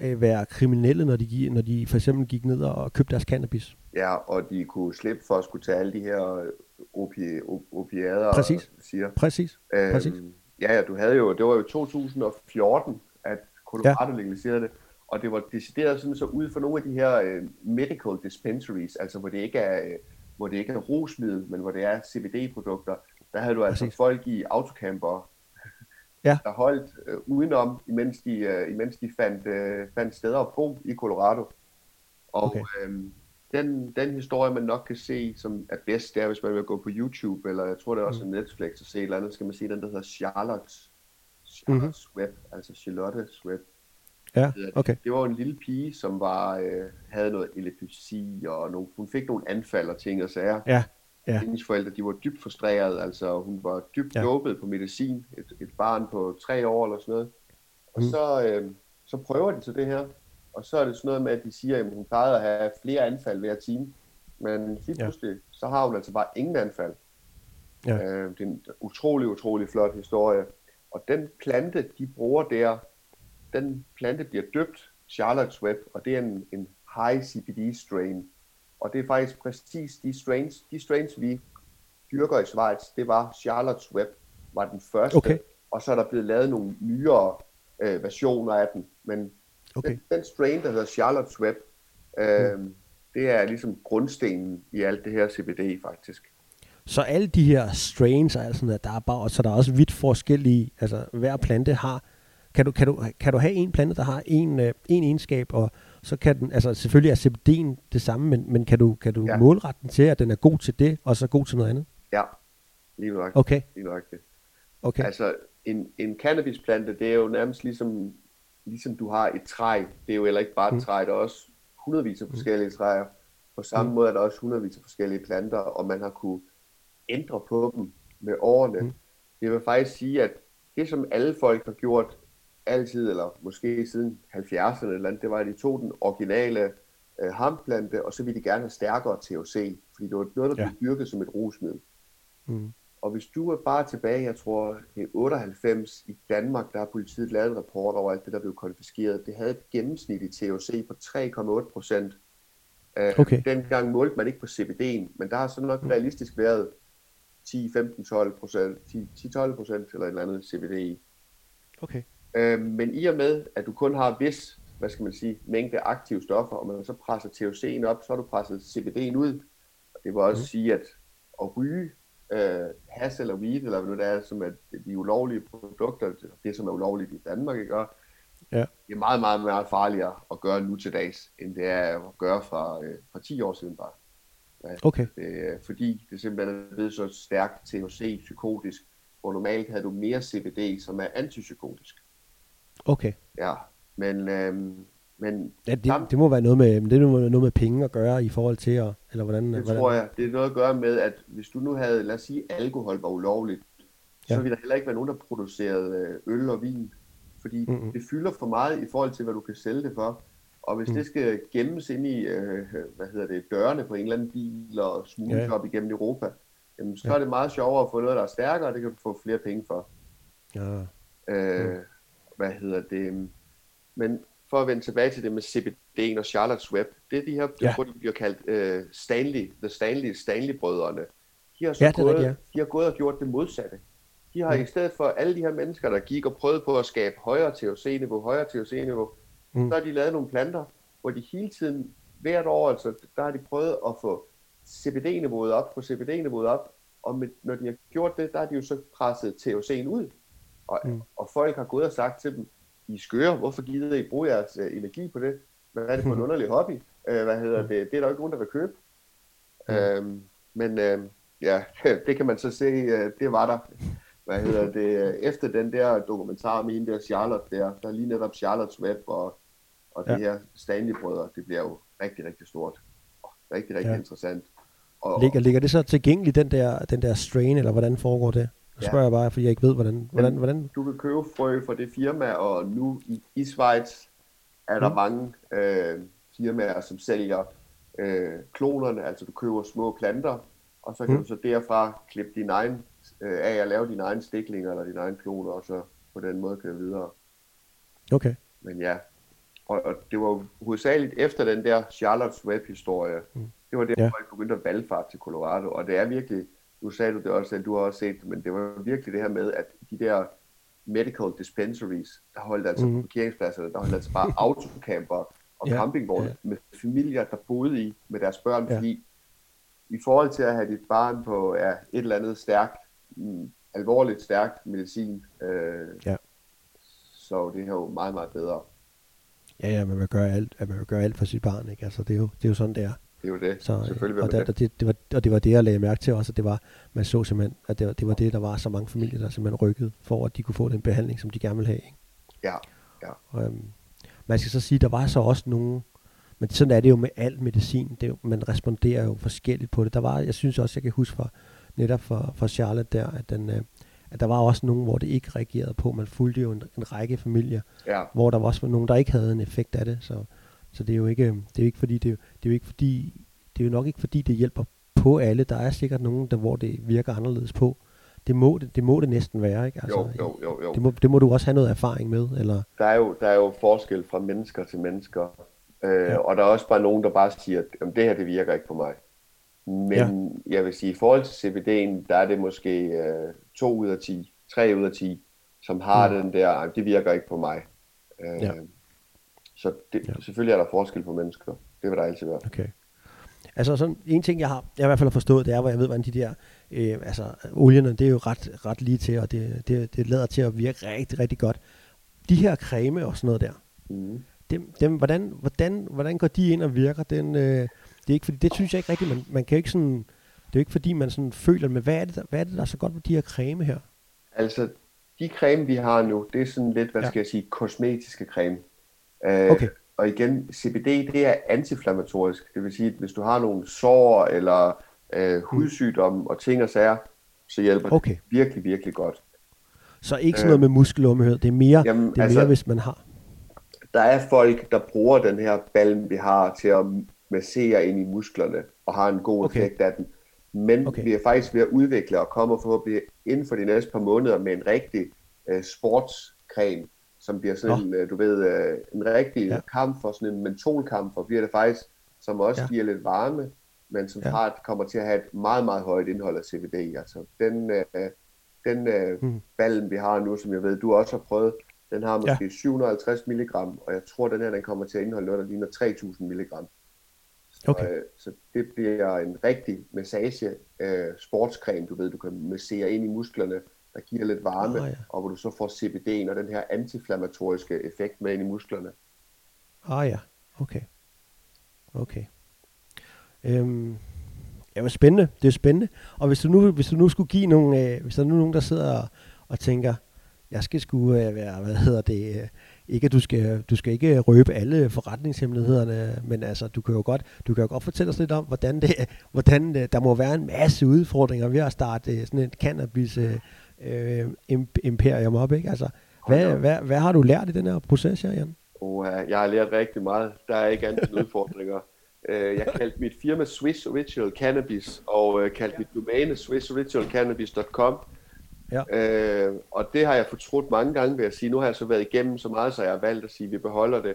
øh, være kriminelle, når de, når de for eksempel gik ned og købte deres cannabis. Ja, og de kunne slippe for at skulle tage alle de her opi, op, opiader. Præcis. Siger. Præcis. Øhm, Præcis. Ja, ja, du havde jo, det var jo 2014, at Colorado ja. legaliserede det og det var decideret sådan så ud for nogle af de her øh, medical dispensaries, altså hvor det ikke er, øh, hvor det ikke er rusmiddel, men hvor det er CBD-produkter, der havde du altså Præcis. folk i autocamper, ja. der holdt øh, udenom, imens de, øh, imens de fandt, øh, fandt steder at bo i Colorado. Og okay. øh, den, den historie, man nok kan se, som er bedst, det er, hvis man vil gå på YouTube, eller jeg tror, det er også mm. Netflix, og se et eller andet, skal man se den, der hedder Charlotte's, Charlotte's mm-hmm. Web, altså Charlotte's Web. Ja, okay. Det var en lille pige, som var øh, havde noget epilepsi, og nogle, hun fik nogle anfald og ting og sager. Ja, ja. Hendes forældre, de var dybt frustrerede, altså hun var dybt ja. dopet på medicin, et, et barn på tre år eller sådan noget. Og mm. så, øh, så prøver de så det her, og så er det sådan noget med, at de siger, at hun plejede at have flere anfald hver time. Men lige pludselig, ja. så har hun altså bare ingen anfald. Ja. Øh, det er en utrolig, utrolig flot historie. Og den plante, de bruger der, den plante bliver døbt Charlotte's Web, og det er en, en high CBD strain. Og det er faktisk præcis de strains, de strains vi dyrker i Schweiz, det var Charlotte's Web, var den første. Okay. Og så er der blevet lavet nogle nyere øh, versioner af den. Men okay. den, den strain, der hedder Charlotte's Web, øh, mm. det er ligesom grundstenen i alt det her CBD faktisk. Så alle de her strains, altså, der er bare, så der er også vidt forskellige, altså hver plante har kan du, kan du, kan du have en plante, der har en, øh, en egenskab, og så kan den, altså selvfølgelig er CBD'en det samme, men, men kan du, kan du ja. målrette den til, at den er god til det, og så god til noget andet? Ja, lige nok. Okay. Lige nok det. Okay. Altså, en, en cannabisplante, det er jo nærmest ligesom, ligesom du har et træ. Det er jo heller ikke bare et mm. træ, der er også hundredvis af forskellige træer. På samme mm. måde er der også hundredvis af forskellige planter, og man har kunne ændre på dem med årene. Mm. Det vil faktisk sige, at det som alle folk har gjort altid, eller måske siden 70'erne eller andet, det var, at de tog den originale øh, hamplante, og så ville de gerne have stærkere THC, fordi det var noget, der ja. blev dyrket som et rusmiddel. Mm. Og hvis du er bare tilbage, jeg tror, det er 98 i Danmark, der har politiet lavet en rapport over alt det, der blev konfiskeret. Det havde et gennemsnit i THC på 3,8 procent. Øh, okay. Dengang målte man ikke på CBD'en, men der har så nok mm. realistisk været 10, 15, 12 procent, 10, 12 procent eller et eller andet CBD i. Okay. Øh, men i og med, at du kun har vis, hvad skal man sige, mængde aktive stoffer, og man så presser THC'en op, så har du presset CBD'en ud. Og det vil også mm. sige, at at ryge øh, hash eller weed, eller hvad nu det er, som er de ulovlige produkter, det som er ulovligt i Danmark, ikke? Og ja. det er meget, meget, meget farligere at gøre nu til dags, end det er at gøre fra, øh, fra 10 år siden bare. Ja, okay. Det, fordi det simpelthen er blevet så stærkt THC, psykotisk, hvor normalt havde du mere CBD, som er antipsykotisk. Okay. Ja, men øhm, men ja, det, det, må være noget med, det må være noget med penge at gøre i forhold til, at, eller hvordan? Det hvordan? tror jeg. Det er noget at gøre med, at hvis du nu havde, lad os sige, alkohol var ulovligt, ja. så ville der heller ikke være nogen, der producerede øh, øl og vin. Fordi mm-hmm. det fylder for meget i forhold til, hvad du kan sælge det for. Og hvis mm. det skal gemmes ind i, øh, hvad hedder det, dørene på en eller anden bil og smugles ja. op igennem Europa, jamen, så ja. er det meget sjovere at få noget, der er stærkere, og det kan du få flere penge for. Ja. Øh, mm. Hvad hedder det? Men for at vende tilbage til det med CBD og Charlotte's Web, det er de her, ja. de bliver kaldt uh, Stanley, The Stanley, Stanley-brødrene. De har, så ja, gået, ja. de har gået og gjort det modsatte. De har mm. i stedet for alle de her mennesker, der gik og prøvede på at skabe højere THC-niveau, højere THC-niveau, mm. så har de lavet nogle planter, hvor de hele tiden, hvert år, altså, der har de prøvet at få CBD-niveauet op, på CBD-niveauet op, og med, når de har gjort det, der har de jo så presset THC'en ud. Og, mm. og folk har gået og sagt til dem, i skøre, hvorfor gider I bruge jeres uh, energi på det? Hvad er det for en underlig hobby? Uh, hvad hedder det? Det er der ikke nogen, der vil købe. Mm. Uh, men uh, ja, det kan man så se, uh, det var der. Hvad hedder det? Efter den der dokumentar med hende der Charlotte der, der er lige netop Charlottes Web og, og ja. det her Stanley-brødre, det bliver jo rigtig, rigtig stort. Rigtig, rigtig ja. interessant. Og, ligger, ligger det så tilgængeligt, den der, den der strain, eller hvordan foregår det? Så spørger ja. jeg bare, fordi jeg ikke ved, hvordan... hvordan, hvordan... Du kan købe frø fra det firma, og nu i, i Schweiz er der mm. mange øh, firmaer, som sælger øh, klonerne, altså du køber små planter, og så kan mm. du så derfra klippe din egen øh, af at lave dine egne stiklinger eller dine egne kloner, og så på den måde køre videre. Okay. Men ja, og, og det var hovedsageligt efter den der Charlottes Web-historie, mm. det var det, ja. folk begyndte at valgfart til Colorado, og det er virkelig nu sagde du det også, at du har også set men det var virkelig det her med, at de der medical dispensaries, der holdt altså mm. på parkeringspladserne, der holdt altså bare autocamper og ja, campingvogne ja. med familier, der boede i med deres børn, ja. fordi i forhold til at have dit barn på ja, et eller andet stærkt, mm, alvorligt stærkt medicin, øh, ja. så det er jo meget, meget bedre. Ja, ja, man vil gøre alt, at man vil gøre alt for sit barn, ikke? Altså, det er jo, det er jo sådan, det er. Det er jo det. Så, Selvfølgelig og, der, det. Det, det, var, og det var det, jeg lagde mærke til også, at det var, man så simpelthen, at det var, det var det, der var så mange familier, der simpelthen rykkede, for at de kunne få den behandling, som de gerne ville have. Ikke? Ja, ja. Og, øhm, man skal så sige, der var så også nogen, men sådan er det jo med al medicin, det, man responderer jo forskelligt på det. Der var, jeg synes også, jeg kan huske fra, netop for, for Charlotte der, at, den, øh, at der var også nogen, hvor det ikke reagerede på. Man fulgte jo en, en række familier, ja. hvor der var også nogen, der ikke havde en effekt af det. Så, så det er jo ikke, det er jo ikke fordi, det er, det er jo ikke fordi, det er jo nok ikke fordi, det hjælper på alle. Der er sikkert nogen, der, hvor det virker anderledes på. Det må det, det, må det næsten være, ikke? Altså, jo, jo, jo, jo. Det, må, det må du også have noget erfaring med, eller? Der er jo, der er jo forskel fra mennesker til mennesker. Øh, ja. Og der er også bare nogen, der bare siger, at det her, det virker ikke på mig. Men ja. jeg vil sige, i forhold til CBD'en, der er det måske øh, 2 ud af 10, 3 ud af 10, som har mm. den der, det virker ikke på mig. Øh, ja. Så det, ja. selvfølgelig er der forskel på mennesker. Det vil der altid være. Okay. Altså sådan, en ting, jeg har, jeg i hvert fald har forstået, det er, hvor jeg ved, hvordan de der, øh, altså olierne, det er jo ret, ret lige til, og det, det, det lader til at virke rigtig, rigtig godt. De her creme og sådan noget der, mm. dem, dem, hvordan, hvordan, hvordan går de ind og virker? Den, øh, det er ikke, fordi, det synes jeg ikke rigtigt, man, man kan ikke sådan, det er jo ikke fordi, man sådan føler, men hvad er det, der, hvad er det, der er så godt med de her creme her? Altså, de creme, vi har nu, det er sådan lidt, hvad ja. skal jeg sige, kosmetiske creme. Øh, okay. og igen, CBD det er antiinflammatorisk. Det vil sige, at hvis du har nogle sår eller øh, hudsygdomme og ting og sager, så hjælper Okay. det virkelig, virkelig godt. Så ikke sådan noget med muskelumhed. Det er mere, Jamen, det er altså- mere hvis man har. Der er folk, der bruger den her ballen, vi har, til at massere ind i musklerne og har en god Okay. effekt af den. Men okay. vi er faktisk ved at udvikle og kommer forhåbentlig inden for de næste par måneder med en rigtig øh, sportscreme, som bliver sådan en, øh, du ved, øh, en rigtig Ja. ja. kamp for sådan en mentolkamp, for bliver det faktisk, som også Ja. ja. giver lidt varme, men som Ja. ja. har, kommer til at have et meget, meget højt indhold af CBD. Altså den, øh, den øh, Mhm. ballen, vi har nu, som jeg ved, du også har prøvet, den har Ja. måske 750 milligram, og jeg tror, den her den kommer til at indeholde noget, der ligner 3000 milligram. Så, Okay. øh, så det bliver en rigtig massage øh, sportscreme, du ved, du kan massere ind i musklerne, der giver lidt varme, Ah, ja. og hvor du så får CBD'en og den her antiinflammatoriske effekt med ind i musklerne. Ah ja, okay. Okay. Øhm, ja, hvor spændende. Det er spændende. Og hvis du nu, hvis du nu skulle give nogle, øh, hvis der er nu nogen, der sidder og, og tænker, jeg skal sgu øh, være, hvad hedder det, øh, ikke at du skal, du skal ikke røbe alle forretningshemmelighederne, men altså, du kan jo godt, du kan jo godt fortælle os lidt om, hvordan det, hvordan det, der må være en masse udfordringer ved at starte øh, sådan et cannabis øh, øh, imp- imperium op, ikke? Altså, hvad, op. hvad, hvad har du lært i den her proces her, Jan? Og uh, jeg har lært rigtig meget. Der er ikke andet end udfordringer. Uh, jeg kaldte mit firma Swiss Original Cannabis, og uh, kaldte mit domæne swissoriginalcannabis.com. Ja. Uh, og det har jeg fortrudt mange gange, vil jeg sige. Nu har jeg så været igennem så meget, så jeg har valgt at sige, at vi beholder det.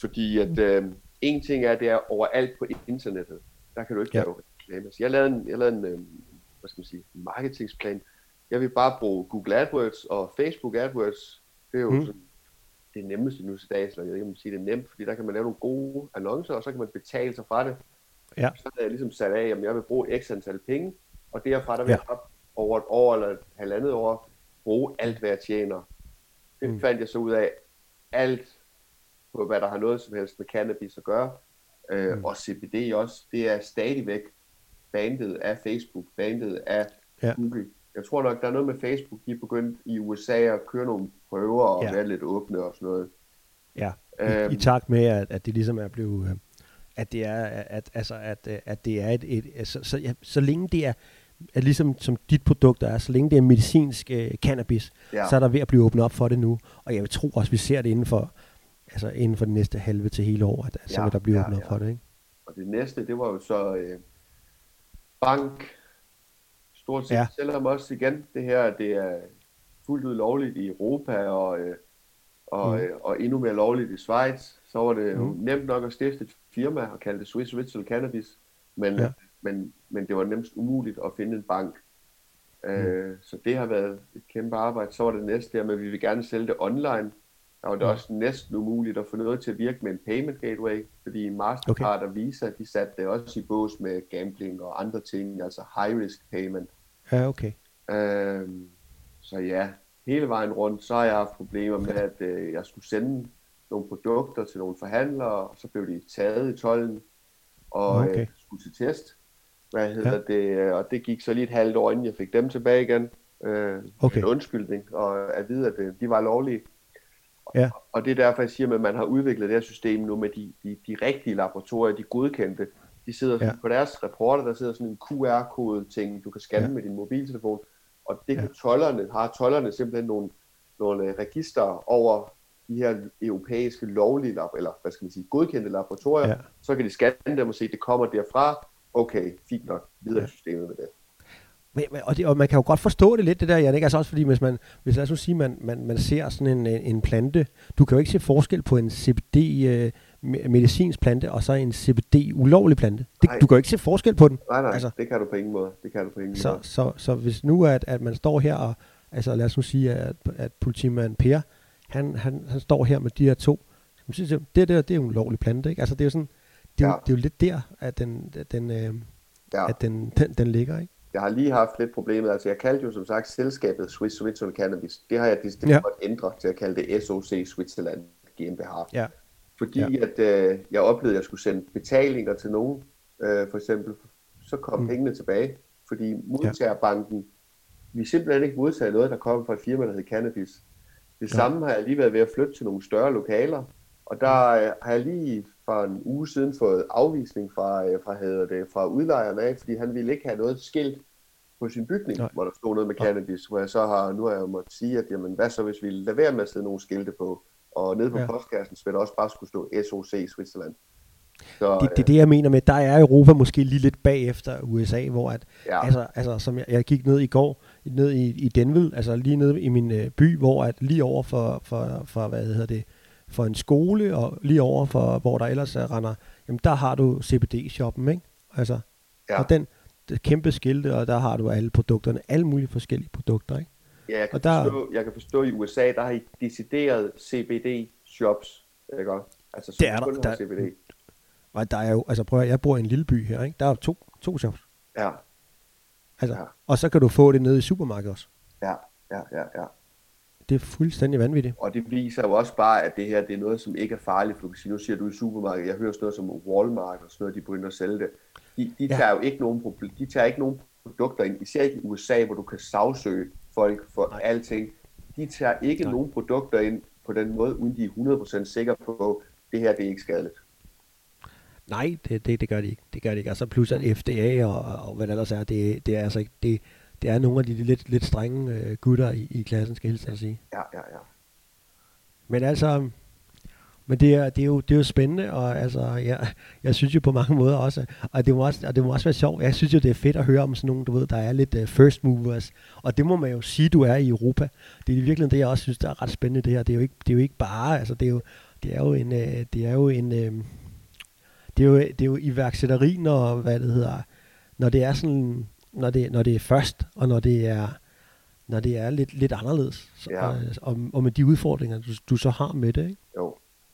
Fordi at uh, en ting er, det er overalt på internettet. Der kan du ikke Ja. lave reklamer. Så jeg lavede en, jeg lavede en uh, hvad skal man sige, marketingsplan. Jeg vil bare bruge Google AdWords og Facebook AdWords. Det er jo Mm. sådan det nemmeste nu til dags, eller jeg ved ikke, om man siger det er nemt, fordi der kan man lave nogle gode annoncer, og så kan man betale sig fra det. Ja. Så har jeg ligesom sat af, at jeg vil bruge x antal penge, og derfra der vil Ja. jeg over et år eller et halvandet år bruge alt, hvad jeg tjener. Det Mm. fandt jeg så ud af alt på, hvad der har noget som helst med cannabis at gøre. Øh, Mm. Og CBD også, det er stadigvæk bandet af Facebook, bandet af ja. Google. Jeg tror nok, der er noget med Facebook, de er begyndt i USA at køre nogle prøver og Ja. være lidt åbne og sådan noget. Ja, i, Øhm. i takt med, at, at det ligesom er blevet, øh, at det er, at, altså, at, øh, at det er et, et så, så, ja, så længe det er, at ligesom som dit produkt er, så længe det er medicinsk øh, cannabis, ja. Så er der ved at blive åbnet op for det nu. Og jeg tror også, vi ser det inden for, altså inden for det næste halve til hele år, at, at så Ja, vil der blive ja, åbnet op ja. for det, ikke? Og det næste, det var jo så øh, bank. Stort set, Ja. selvom også igen, det her, det er fuldt ud lovligt i Europa, og, øh, og, Mm. mm. og endnu mere lovligt i Schweiz, så var det jo Mm. nemt nok at stifte et firma og kalde det Swiss Original Cannabis, men, Ja. men, men det var nemmest umuligt at finde en bank. Øh, så det har været et kæmpe arbejde. Så var det næste der med, at vi vil gerne sælge det online. Der var det Mm. også næsten umuligt at få noget til at virke med en payment gateway, fordi Mastercard okay. og Visa, de satte det også i bås med gambling og andre ting, altså high risk payment. Ja, okay. Øhm, så ja, hele vejen rundt, så har jeg haft problemer med, at øh, jeg skulle sende nogle produkter til nogle forhandlere, og så blev de taget i tolden og Okay. okay. øh, skulle til test. Hvad hedder ja. det? øh, Og det gik så lige et halvt år, inden jeg fik dem tilbage igen. Øh, Okay. En undskyldning, og at vide, at øh, de var lovlige. Ja. Og det er derfor, jeg siger, at man har udviklet det her system nu med de, de, de rigtige laboratorier, de godkendte. De sidder Ja. ja. på deres rapporter, der sidder sådan en QR-kode ting, du kan scanne Ja. ja. med din mobiltelefon. Og det Ja. kan tollerne, har tollerne simpelthen nogle, nogle øh, register over de her europæiske lovlige, lab- eller hvad skal man sige, godkendte laboratorier. Ja. Så kan de scanne dem og se, at det kommer derfra. Okay, fint nok, videre Ja. ja. systemet med det. Men, og, det, og man kan jo godt forstå det lidt, det der, Jan, ikke? Altså også fordi, hvis man, hvis lad os nu sige, man, man, man ser sådan en, en plante, du kan jo ikke se forskel på en CBD øh, medicinsk plante, og så en CBD ulovlig plante. Det, Nej. du kan jo ikke se forskel på den. Nej, nej, Altså- det kan du på ingen måde. Det kan du på ingen Så, måde. så, så hvis nu, at, at man står her, og altså lad os nu sige, at, at politimand Per, han, han, han står her med de her to, så synes jeg, det der, det er jo en ulovlig plante, ikke? Altså det er jo sådan, det er, ja. Ja. det er jo lidt der, at den, at den, øh, Ja. at den, den, den ligger, ikke? Jeg har lige haft lidt problemet. Altså, jeg kaldte jo som sagt selskabet Swiss Original Cannabis. Det har jeg decideret Ja. ja. ændre til at kalde det SOC Switzerland GmbH. Ja. Fordi Ja. ja. at øh, jeg oplevede, at jeg skulle sende betalinger til nogen, øh, for eksempel. Så kom Mm. mm. pengene tilbage. Fordi modtagerbanken, vi simpelthen ikke modtaget noget, der kom fra et firma, der hed Cannabis. Det Ja. samme har jeg lige været ved at flytte til nogle større lokaler. Og der øh, har jeg lige for en uge siden fået afvisning fra, øh, fra, hedder det, fra udlejeren af, fordi han ville ikke have noget skilt på sin bygning, Nej. hvor der stod noget med cannabis, hvor jeg så har, nu har jeg måttet sige, at jamen, hvad så, hvis vi lader være med at sætte nogle skilte på, og nede på Ja. postkassen, så vil der også bare skulle stå SOC Switzerland. Så, Det, det er det, jeg mener med, der er Europa måske lige lidt bagefter USA, hvor at, ja, altså, altså som jeg, jeg gik ned i går, ned i, i Denville, altså lige nede i min øh, by, hvor at lige over for, for, for, hvad hedder det, for en skole, og lige over for, hvor der ellers er render, jamen der har du CBD-shoppen, ikke? Altså, ja. og den, kæmpe skilte, og der har du alle produkterne, alle mulige forskellige produkter, ikke? Ja jeg, kan og der- forstå, jeg kan forstå, at i USA, der har I decideret CBD-shops, ikke? Altså, Det er der. Der- CBD. Og der er jo, altså prøv at, jeg bor i en lille by her, ikke? Der er jo to, to shops. Ja, Altså, Ja. Og så kan du få det nede i supermarkedet også. ja, ja, ja, ja. Det er fuldstændig vanvittigt. Og det viser jo også bare, at det her det er noget, som ikke er farligt. For nu siger du i supermarkedet, jeg hører sådan noget som Walmart og sådan noget, de begynder at sælge det. De, de Ja. tager jo ikke nogen, de tager ikke nogen produkter ind, især ikke i USA, hvor du kan sagsøge folk for Nej. Alting. De tager ikke Nej. Nogen produkter ind på den måde, uden de er 100% sikre på, at det her det er ikke skadeligt. Nej, det, det, det gør de ikke. Det gør de ikke. Altså plus at FDA og, og hvad der ellers er, det, det er altså ikke, det, det er nogle af de lidt, lidt strenge øh, gutter i, i klassen, skal jeg hilse at sige. Ja, ja, ja. Men altså, men det er, det er, jo, det er jo spændende, og altså, jeg, jeg synes jo på mange måder også, og det, må også, og det må også være sjovt, jeg synes jo, det er fedt at høre om sådan nogle, du ved, der er lidt uh, first movers, og det må man jo sige, du er i Europa. Det er i virkeligheden det, jeg også synes, der er ret spændende det her. Det er jo ikke, det er jo ikke bare, altså det er jo, det er jo en, uh, det er jo en, uh, det er jo, det er jo iværksætteri, når, hvad det hedder, når det er sådan, når det, når det er først, og når det er, når det er lidt, lidt anderledes, så, Ja. og, og, og med de udfordringer, du, du så har med det, ikke?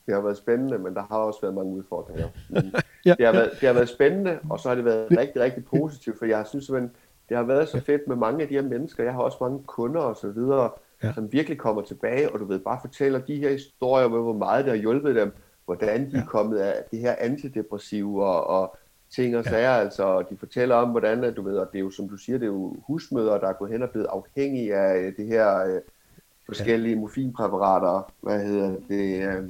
Det har været spændende, men der har også været mange udfordringer. Men Ja, det, har ja. været, det har været spændende, og så har det været rigtig, rigtig positivt, for jeg synes simpelthen, det har været så fedt med mange af de her mennesker. Jeg har også mange kunder og så videre, Ja. ja. som virkelig kommer tilbage, og du ved, bare fortæller de her historier med, hvor meget det har hjulpet dem, hvordan de Ja. er kommet af det her antidepressive og, og ting og Ja. sager, altså, og de fortæller om, hvordan, at du ved, og det er jo, som du siger, det er jo husmøder, der er gået hen og blevet afhængige af øh, det her øh, forskellige morfinpræparater, hvad hedder det, øh,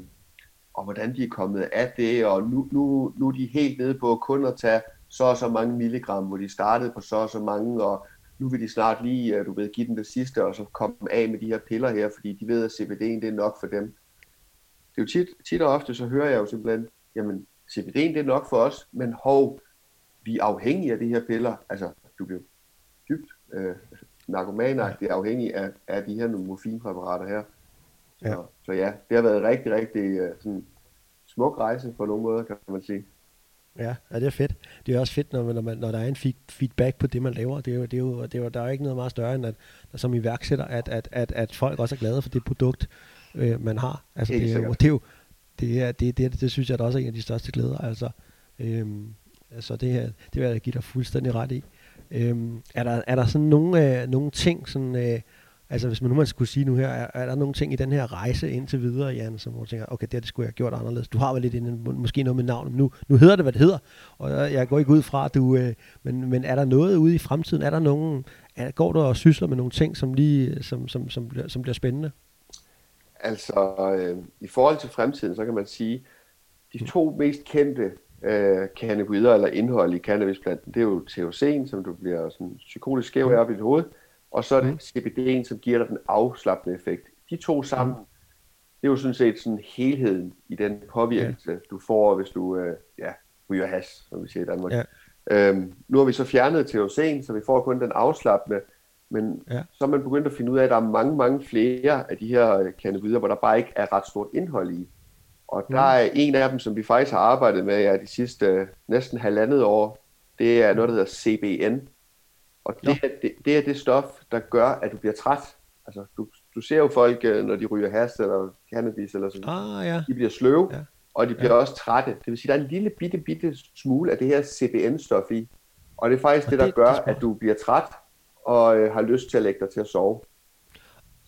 og hvordan de er kommet af det, og nu, nu, nu er de helt nede på kun at tage så og så mange milligram, hvor de startede på så og så mange, og nu vil de snart lige, øh, du ved, give den det sidste, og så komme af med de her piller her, fordi de ved, at CBD'en det er nok for dem. Det er jo tit, tit og ofte, så hører jeg jo simpelthen, jamen, CBD'en det er nok for os, men hov, vi er afhængige af de her piller, altså, du bliver dybt øh, narkomanagtig afhængig af, af de her morfinpræparater her. Så, Ja. så ja, det har været en rigtig, rigtig øh, sådan, smuk rejse på nogle måder, kan man sige. Ja, ja, det er fedt. Det er også fedt, når, man, når, man, når der er en feed- feedback på det, man laver. Det er jo, det er jo, det er jo, der er jo ikke noget meget større, end at, som iværksætter, at, at, at, at folk også er glade for det produkt, øh, man har. Altså, Helt det, er jo, det, er jo, det, er, det, det, det, synes jeg også er en af de største glæder. Altså, øhm, altså det, her, det vil jeg give dig fuldstændig ret i. Øhm, er, der, er der sådan nogle, øh, nogle ting, sådan, øh, altså hvis man nu man skulle sige nu her, er, er der nogle ting i den her rejse indtil videre, Jan, som du tænker, okay, det, her, det skulle jeg have gjort anderledes. Du har vel lidt inden, måske noget med navnet, men nu, nu hedder det, hvad det hedder, og jeg, jeg går ikke ud fra, at du, øh, men, men er der noget ude i fremtiden, er der nogen, er, går du og sysler med nogle ting, som lige, som, som, som, bliver, som bliver spændende? Altså, øh, i forhold til fremtiden, så kan man sige, de to mest kendte øh, cannabinoider eller indhold i cannabisplanten, det er jo THC'en, som du bliver sådan psykotisk skæv af op i dit hoved, og så er det CBD'en, som giver dig den afslappende effekt. De to sammen, det er jo sådan set sådan helheden i den påvirkelse, ja. du får, hvis du øh, ja, ryger has, som vi siger i Danmark. Ja. Øhm, nu har vi så fjernet THC'en, så vi får kun den afslappende, men Ja. så er man begyndt at finde ud af, at der er mange, mange flere af de her øh, cannabinoider, hvor der bare ikke er ret stort indhold i. Og der er en af dem, som vi faktisk har arbejdet med ja, de sidste øh, næsten halvandet år, det er noget, der hedder CBN. Og det, er, det, det er det stof, der gør, at du bliver træt. Altså, du, du ser jo folk, øh, når de ryger has eller cannabis eller sådan Ah, ja. de bliver sløve, Ja. og de bliver ja. også trætte. Det vil sige, der er en lille bitte, bitte smule af det her CBN-stof i. Og det er faktisk Og det, der det- gør, det at du bliver træt og øh, har lyst til at lægge dig til at sove.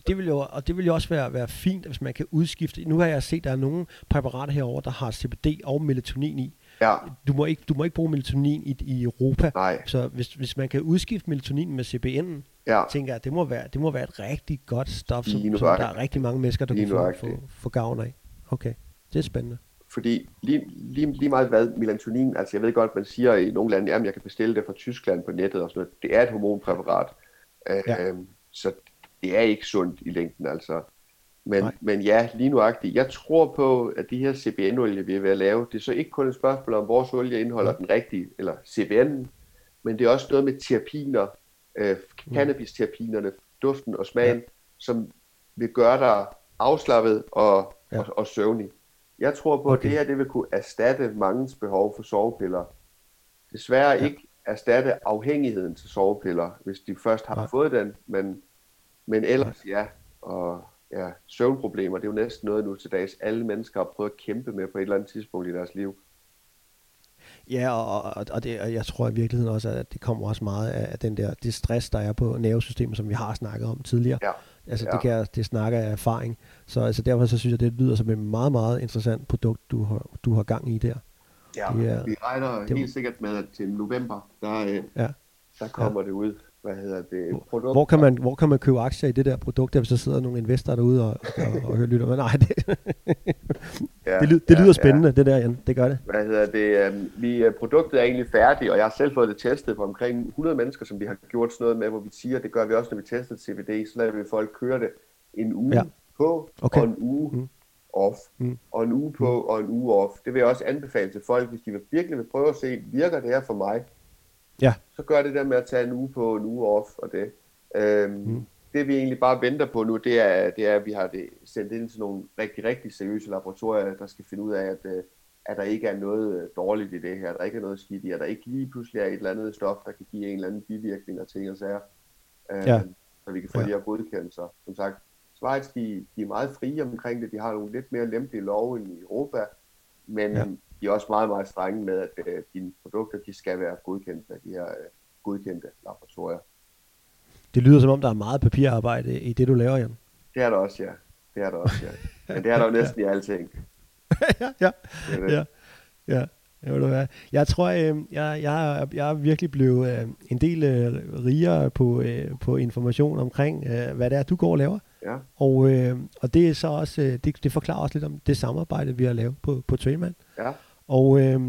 Det vil jo, og det vil jo også være, være fint, hvis man kan udskifte. Nu har jeg set, at der er nogle præparater herover, der har CBD og melatonin i. Ja, Du må ikke, du må ikke bruge melatonin i, i Europa. nej, Så hvis, hvis man kan udskifte melatonin med CBN, ja, tænker jeg, at det må være, det må være et rigtig godt stof, som, som der er rigtig mange mennesker, der kan få, få, få gavn af. Okay. det er spændende. Fordi lige, lige, lige meget hvad melatonin, altså jeg ved godt, man siger i nogle lande, at jeg kan bestille det fra Tyskland på nettet og sådan noget. Det er et hormonpræparat. Ja. Øhm, så det er ikke sundt i længden, altså. Men, men ja, lige nuagtigt. Jeg tror på, at de her CBN-olie, vi er ved at lave, det er så ikke kun et spørgsmål om, vores olie indeholder ja. den rigtige, eller CBN, men det er også noget med terpiner, øh, mm. cannabis-terpinerne, duften og smagen, ja. som vil gøre dig afslappet og, ja. og, og søvnig. Jeg tror på, okay. at det her det vil kunne erstatte mangens behov for sovepiller. Desværre ja. ikke erstatte afhængigheden til sovepiller, hvis de først har ja. fået den, men, men ellers ja. Og ja, søvnproblemer, det er jo næsten noget nu til dags, alle mennesker har prøvet at kæmpe med på et eller andet tidspunkt i deres liv. Ja, og, og, og, det, og jeg tror i virkeligheden også, at det kommer også meget af den der, det stress, der er på nervesystemet, som vi har snakket om tidligere. Ja. Altså ja. det, kan, det snakker af erfaring. Så altså, derfor så synes jeg, det lyder som et meget, meget interessant produkt, du har, du har gang i der. Ja, det er, vi regner det, helt sikkert med, at til november, der, øh, ja. der kommer ja. det ud hvad hedder det, produkt. Hvor kan, man, hvor kan man købe aktier i det der produkt, der hvis der sidder nogle investorer derude og, og, og hører lytter? Men nej, det, ja, det, lyder, det lyder ja, spændende, ja. det der, Jan. Det gør det. Hvad hedder det? Um, vi, uh, produktet er egentlig færdigt, og jeg har selv fået det testet på omkring 100 mennesker, som vi har gjort sådan noget med, hvor vi siger, det gør vi også, når vi tester CBD, så lader vi folk køre det en uge ja. på, okay. og en uge mm. off, mm. og en uge på, mm. og en uge off. Det vil jeg også anbefale til folk, hvis de virkelig vil prøve at se, virker det her for mig? Ja. Så gør det der med at tage en uge på, en uge off og det. Øhm, mm. Det vi egentlig bare venter på nu, det er, det er, at vi har det sendt ind til nogle rigtig, rigtig seriøse laboratorier, der skal finde ud af, at, øh, at der ikke er noget øh, dårligt i det her, der ikke er noget skidt i, at der ikke lige pludselig er et eller andet stof, der kan give en eller anden bivirkning og ting og sager. Øhm, ja. Så vi kan få ja. de her godkendelser. Som sagt, Schweiz, de, de er meget frie omkring det. De har nogle lidt mere lempelige love end i Europa, men ja de er også meget, meget strenge med, at øh, dine produkter de skal være godkendt af de her øh, godkendte laboratorier. Det lyder som om, der er meget papirarbejde i det, du laver, Jan. Det er der også, ja. Det er der også, ja. Men det er der jo næsten ja. i alting. ja, ja, det ja, ja. Jeg, ved hvad. jeg tror, øh, jeg, jeg, jeg er virkelig blevet øh, en del øh, rigere på, øh, på information omkring, øh, hvad det er, du går og laver. Ja. Og, øh, og det er så også, øh, det, det forklarer også lidt om det samarbejde, vi har lavet på, på Trainman. Ja. Og øh,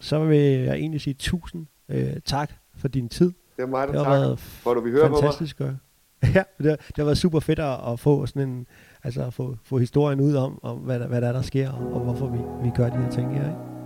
så vil jeg egentlig sige tusind øh, tak for din tid. Det er mig, der det har tak. Været Hvor du vi høre fantastisk på mig. ja, det, det har været super fedt at, at få sådan en, altså at få, få historien ud om, om hvad, hvad der er, der sker, og, og hvorfor vi, vi gør de her ting her. Ikke?